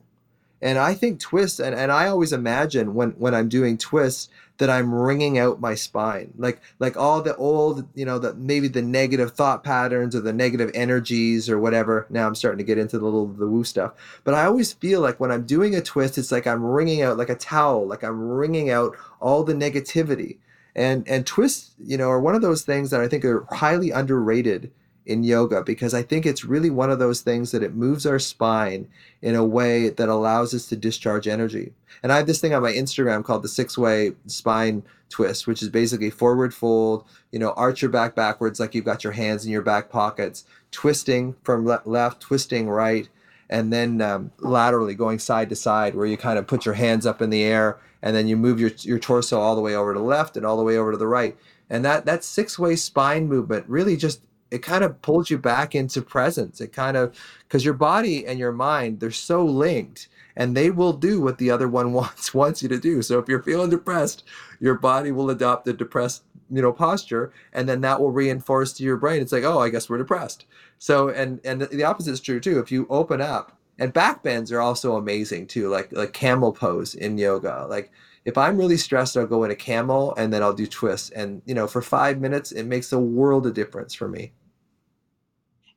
And I think twists, and, and I always imagine when when I'm doing twists that I'm wringing out my spine, like like all the old, you know, the maybe the negative thought patterns or the negative energies or whatever. Now I'm starting to get into the little the woo stuff, but I always feel like when I'm doing a twist, it's like I'm wringing out like a towel, like I'm wringing out all the negativity. And and twists, you know, are one of those things that I think are highly underrated in yoga because I think it's really one of those things that it moves our spine in a way that allows us to discharge energy. And I have this thing on my Instagram called the six way spine twist, which is basically forward fold, you know, arch your back backwards like you've got your hands in your back pockets, twisting from le- left, twisting right, and then um, laterally going side to side where you kind of put your hands up in the air and then you move your, your torso all the way over to the left and all the way over to the right. And that, that six way spine movement really just it kind of pulls you back into presence. It kind of because your body and your mind they're so linked and they will do what the other one [laughs] wants wants you to do. So if you're feeling depressed, your body will adopt a depressed you know posture and then that will reinforce to your brain it's like oh i guess we're depressed so and and the opposite is true too if you open up and back bends are also amazing too like like camel pose in yoga like if i'm really stressed i'll go in a camel and then i'll do twists and you know for five minutes it makes a world of difference for me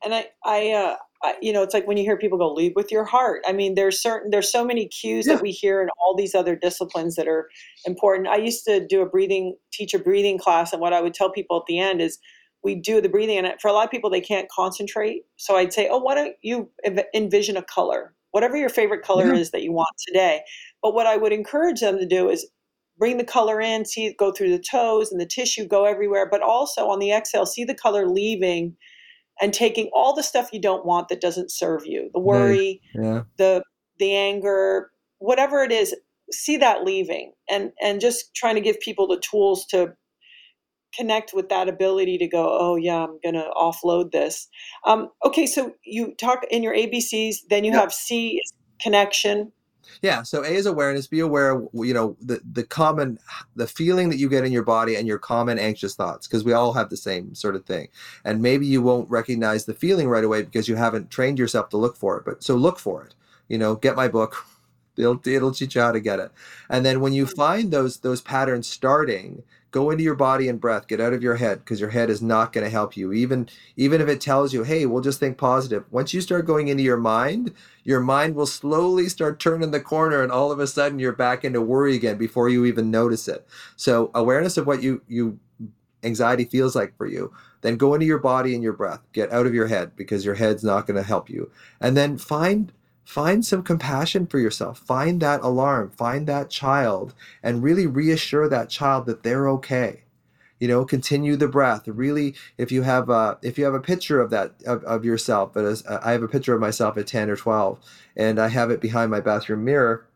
and I, I, uh, I, you know, it's like when you hear people go lead with your heart. I mean, there's certain, there's so many cues Yeah. that we hear in all these other disciplines that are important. I used to do a breathing, teach a breathing class, and what I would tell people at the end is, we do the breathing, and for a lot of people, they can't concentrate. So I'd say, oh, why don't you envision a color, whatever your favorite color Yeah. is that you want today. But what I would encourage them to do is bring the color in, see it go through the toes and the tissue, go everywhere, but also on the exhale, see the color leaving and taking all the stuff you don't want that doesn't serve you the worry yeah the the anger whatever it is see that leaving and and just trying to give people the tools to connect with that ability to go oh yeah i'm going to offload this um, okay so you talk in your abcs then you have c is connection Yeah. So A is awareness. Be aware, you know, the the common, the feeling that you get in your body and your common anxious thoughts, because we all have the same sort of thing. And maybe you won't recognize the feeling right away because you haven't trained yourself to look for it. But so look for it. You know, get my book. [laughs] It'll it'll teach you how to get it. And then when you find those those patterns starting, go into your body and breath. Get out of your head because your head is not going to help you. Even even if it tells you, hey, we'll just think positive. Once you start going into your mind, your mind will slowly start turning the corner and all of a sudden you're back into worry again before you even notice it so awareness of what you you anxiety feels like for you then go into your body and your breath get out of your head because your head's not going to help you and then find find some compassion for yourself. Find that alarm. Find that child and really reassure that child that they're okay. You know continue the breath. Really if you have a if you have a picture of that of, of yourself but as i have a picture of myself at 10 or 12 and i have it behind my bathroom mirror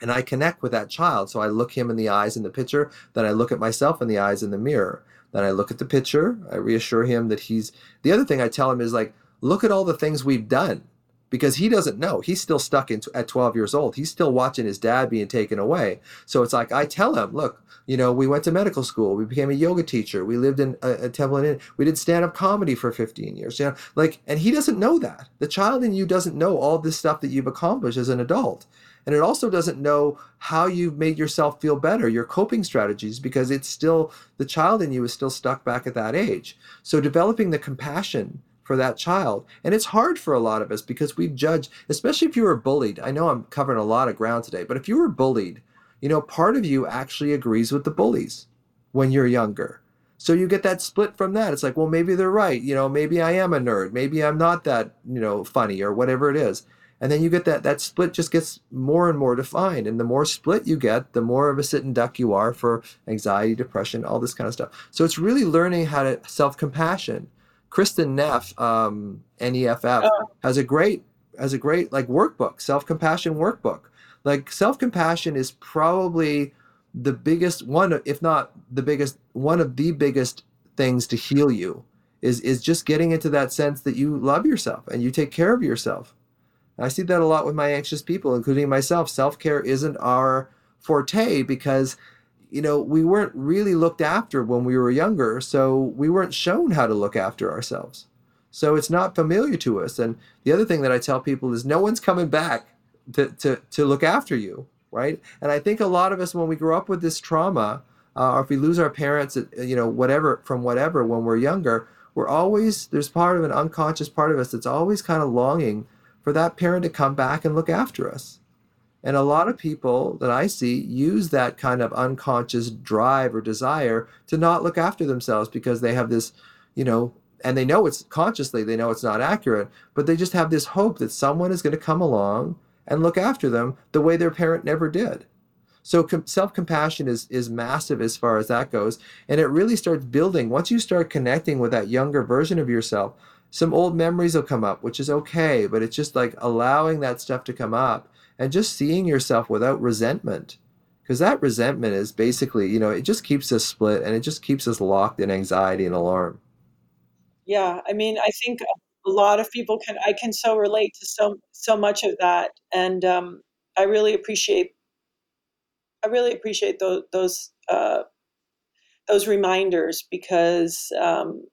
and i connect with that child. So i look him in the eyes in the picture then i look at myself in the eyes in the mirror. Then i look at the picture. I reassure him that he's the other thing i tell him is like look at all the things we've done because he doesn't know. He's still stuck in, at 12 years old. He's still watching his dad being taken away. So it's like I tell him, look, you know, we went to medical school. We became a yoga teacher. We lived in a, a temple and we did stand up comedy for 15 years. You know, like, and he doesn't know that. The child in you doesn't know all this stuff that you've accomplished as an adult. And it also doesn't know how you've made yourself feel better, your coping strategies, because it's still, the child in you is still stuck back at that age. So developing the compassion for that child. And it's hard for a lot of us because we judge, especially if you were bullied. I know I'm covering a lot of ground today, but if you were bullied, you know, part of you actually agrees with the bullies when you're younger. So you get that split from that. It's like, well, maybe they're right. You know, maybe I am a nerd. Maybe I'm not that, you know, funny or whatever it is. And then you get that that split just gets more and more defined. And the more split you get, the more of a sitting duck you are for anxiety, depression, all this kind of stuff. So it's really learning how to self-compassion Kristin Neff, um, NEFF, oh. has a great has a great like workbook, self compassion workbook. Like self compassion is probably the biggest one, if not the biggest, one of the biggest things to heal you is is just getting into that sense that you love yourself and you take care of yourself. I see that a lot with my anxious people, including myself. Self care isn't our forte because you know, we weren't really looked after when we were younger, so we weren't shown how to look after ourselves. So it's not familiar to us. And the other thing that I tell people is no one's coming back to, to, to look after you, right? And I think a lot of us, when we grow up with this trauma, uh, or if we lose our parents, you know, whatever, from whatever, when we're younger, we're always, there's part of an unconscious part of us that's always kind of longing for that parent to come back and look after us. And a lot of people that I see use that kind of unconscious drive or desire to not look after themselves because they have this, you know, and they know it's consciously, they know it's not accurate, but they just have this hope that someone is going to come along and look after them the way their parent never did. So com- self-compassion is is massive as far as that goes, and it really starts building once you start connecting with that younger version of yourself. Some old memories will come up, which is okay, but it's just like allowing that stuff to come up and just seeing yourself without resentment because that resentment is basically you know it just keeps us split and it just keeps us locked in anxiety and alarm yeah i mean i think a lot of people can i can so relate to so so much of that and um, i really appreciate i really appreciate those those uh, those reminders because um,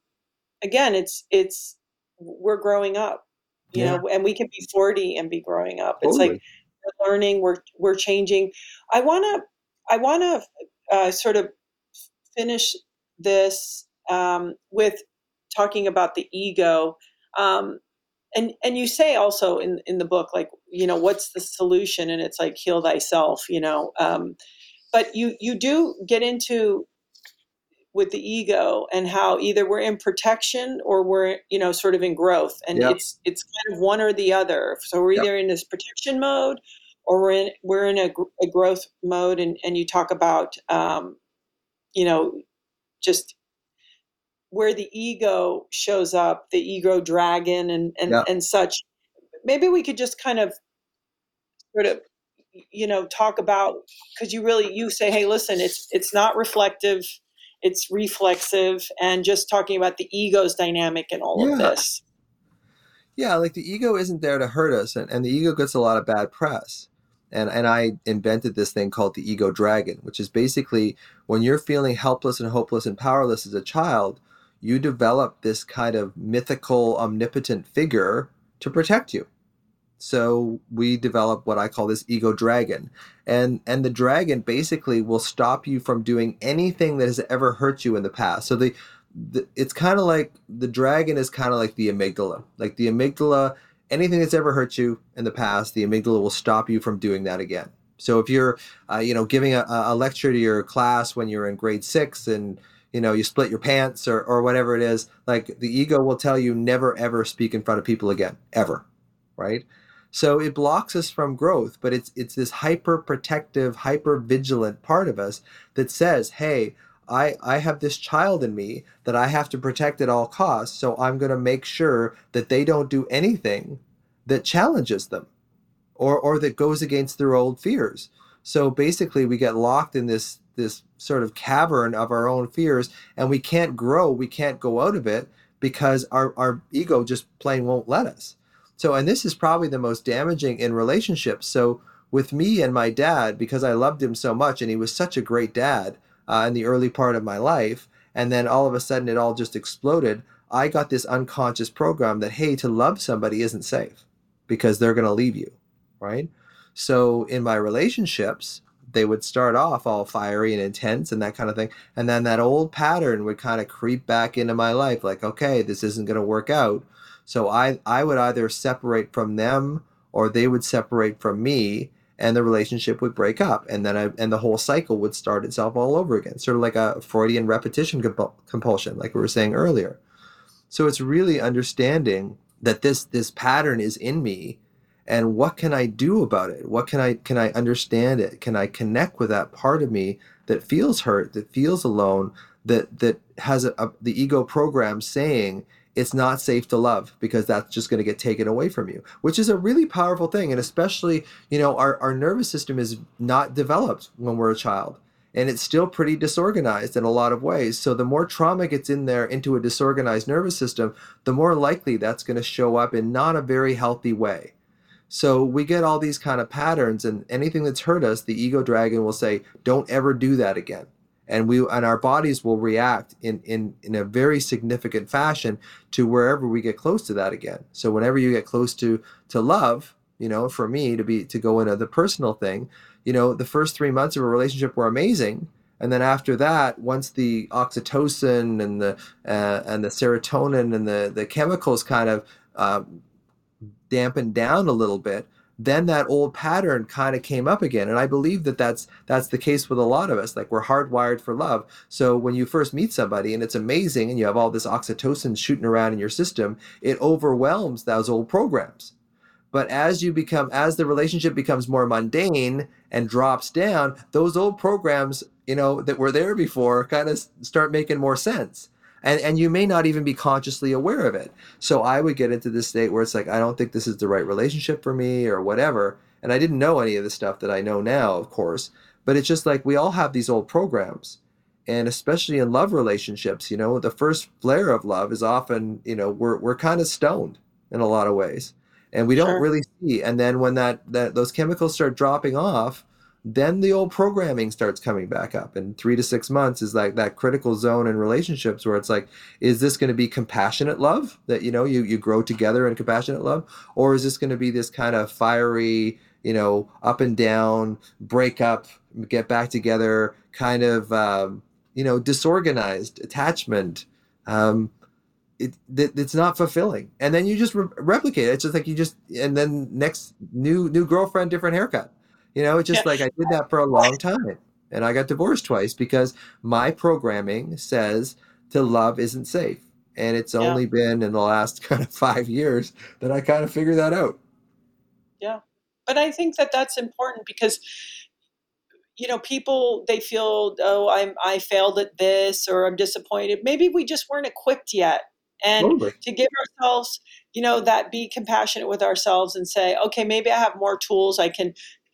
again it's it's we're growing up you yeah. know and we can be 40 and be growing up it's totally. like we're learning, we're we're changing. I want to I want to uh, sort of finish this um, with talking about the ego. Um, and and you say also in in the book like you know what's the solution and it's like heal thyself you know um, but you you do get into with the ego and how either we're in protection or we're you know sort of in growth and yep. it's it's kind of one or the other so we're either yep. in this protection mode or we're in we're in a, a growth mode and and you talk about um, you know just where the ego shows up the ego dragon and and, yep. and such maybe we could just kind of sort of you know talk about because you really you say hey listen it's it's not reflective it's reflexive and just talking about the ego's dynamic and all yeah. of this yeah like the ego isn't there to hurt us and, and the ego gets a lot of bad press and and I invented this thing called the ego dragon, which is basically when you're feeling helpless and hopeless and powerless as a child, you develop this kind of mythical omnipotent figure to protect you. So we develop what I call this ego dragon. And and the dragon basically will stop you from doing anything that has ever hurt you in the past. So the, the it's kind of like the dragon is kind of like the amygdala. Like the amygdala anything that's ever hurt you in the past, the amygdala will stop you from doing that again. So if you're uh, you know giving a, a lecture to your class when you're in grade 6 and you know you split your pants or, or whatever it is like the ego will tell you never ever speak in front of people again ever right so it blocks us from growth, but it's it's this hyper protective, hyper vigilant part of us that says, "Hey, I I have this child in me that I have to protect at all costs, so I'm going to make sure that they don't do anything that challenges them or or that goes against their old fears." So basically, we get locked in this this sort of cavern of our own fears and we can't grow, we can't go out of it because our, our ego just plain won't let us. So, and this is probably the most damaging in relationships. So, with me and my dad, because I loved him so much and he was such a great dad uh, in the early part of my life, and then all of a sudden it all just exploded, I got this unconscious program that, hey, to love somebody isn't safe because they're going to leave you, right? So, in my relationships, they would start off all fiery and intense and that kind of thing. And then that old pattern would kind of creep back into my life like, okay, this isn't going to work out. So I, I would either separate from them or they would separate from me and the relationship would break up and then I, and the whole cycle would start itself all over again. Sort of like a freudian repetition compulsion like we were saying earlier. So it's really understanding that this this pattern is in me and what can i do about it? What can i can i understand it? Can i connect with that part of me that feels hurt that feels alone that that has a, a, the ego program saying it's not safe to love because that's just going to get taken away from you which is a really powerful thing and especially you know our, our nervous system is not developed when we're a child and it's still pretty disorganized in a lot of ways. So the more trauma gets in there into a disorganized nervous system, the more likely that's going to show up in not a very healthy way. So we get all these kind of patterns, and anything that's hurt us, the ego dragon will say, "Don't ever do that again." And we and our bodies will react in in in a very significant fashion to wherever we get close to that again. So whenever you get close to to love, you know, for me to be to go into the personal thing, you know, the first three months of a relationship were amazing, and then after that, once the oxytocin and the uh, and the serotonin and the the chemicals kind of uh, dampened down a little bit, then that old pattern kind of came up again and i believe that that's that's the case with a lot of us like we're hardwired for love. So when you first meet somebody and it's amazing and you have all this oxytocin shooting around in your system it overwhelms those old programs. But as you become as the relationship becomes more mundane and drops down those old programs you know that were there before kind of start making more sense and and you may not even be consciously aware of it. So i would get into this state where it's like i don't think this is the right relationship for me or whatever. And i didn't know any of the stuff that i know now of course. But it's just like we all have these old programs. And especially in love relationships you know the first flare of love is often you know we're, we're kind of stoned in a lot of ways. And we don't sure. really see. And then when that that those chemicals start dropping off then the old programming starts coming back up and three to six months is like that critical zone in relationships where it's like is this going to be compassionate love that you know you, you grow together in compassionate love? Or is this going to be this kind of fiery you know up and down break up get back together kind of um, you know disorganized attachment? Um, it, it, it's not fulfilling. And then you just re- replicate it. It's just like you just and then next new new girlfriend different haircut you know, it's just yeah. like I did that for a long time. And I got divorced twice because my programming says to love isn't safe. And it's only been in the last [laughs] kind of five years that I kind of figured that out. Yeah. But I think that that's important because you know people they feel oh i'm i failed at this or i'm disappointed maybe we just weren't equipped yet and totally. to give ourselves you know that be compassionate with ourselves and say okay maybe i have more tools i can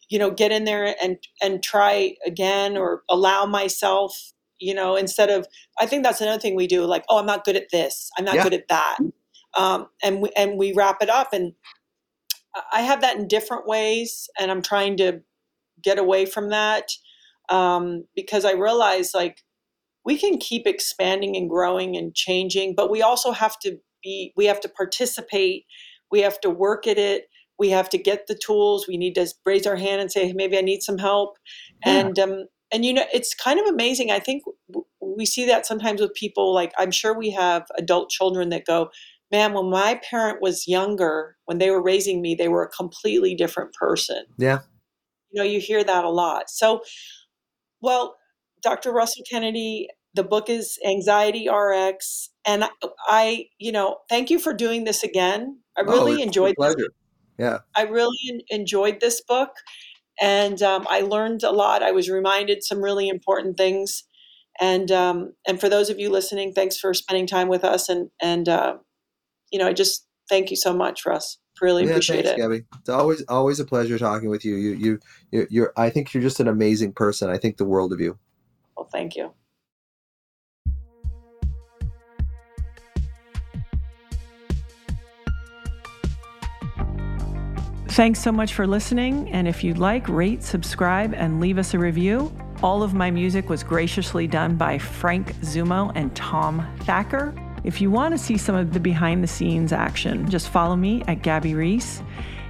you know get in there and and try again or allow myself you know instead of i think that's another thing we do like oh i'm not good at this. I'm not yeah. good at that. Um, and we and we wrap it up and i have that in different ways and i'm trying to get away from that um, because i realize like we can keep expanding and growing and changing but we also have to be we have to participate we have to work at it we have to get the tools we need to raise our hand and say hey, maybe i need some help. Yeah. and um and you know it's kind of amazing i think we see that sometimes with people like i'm sure we have adult children that go man when my parent was younger when they were raising me they were a completely different person. Yeah. You know you hear that a lot. So well dr russell kennedy the book is anxiety rx and I, you know thank you for doing this again. I oh, really oh, enjoyed yeah. I really enjoyed this book and um, i learned a lot. I was reminded some really important things and um, and for those of you listening thanks for spending time with us and and uh, you know i just thank you so much russ. Really yeah, appreciate thanks, it. Gabby. it's always always a pleasure talking with you. You you you're, you're i think you're just an amazing person. I think the world of you. Well thank you Thanks so much for listening. And if you'd like, rate, subscribe, and leave us a review. All of my music was graciously done by Frank Zumo and Tom Thacker. If you want to see some of the behind the scenes action, just follow me at Gabby Reece.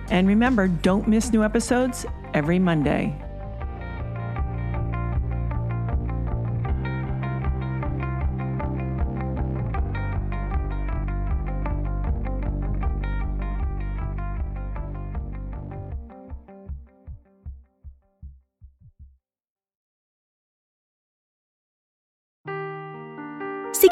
And remember, don't miss new episodes every Monday.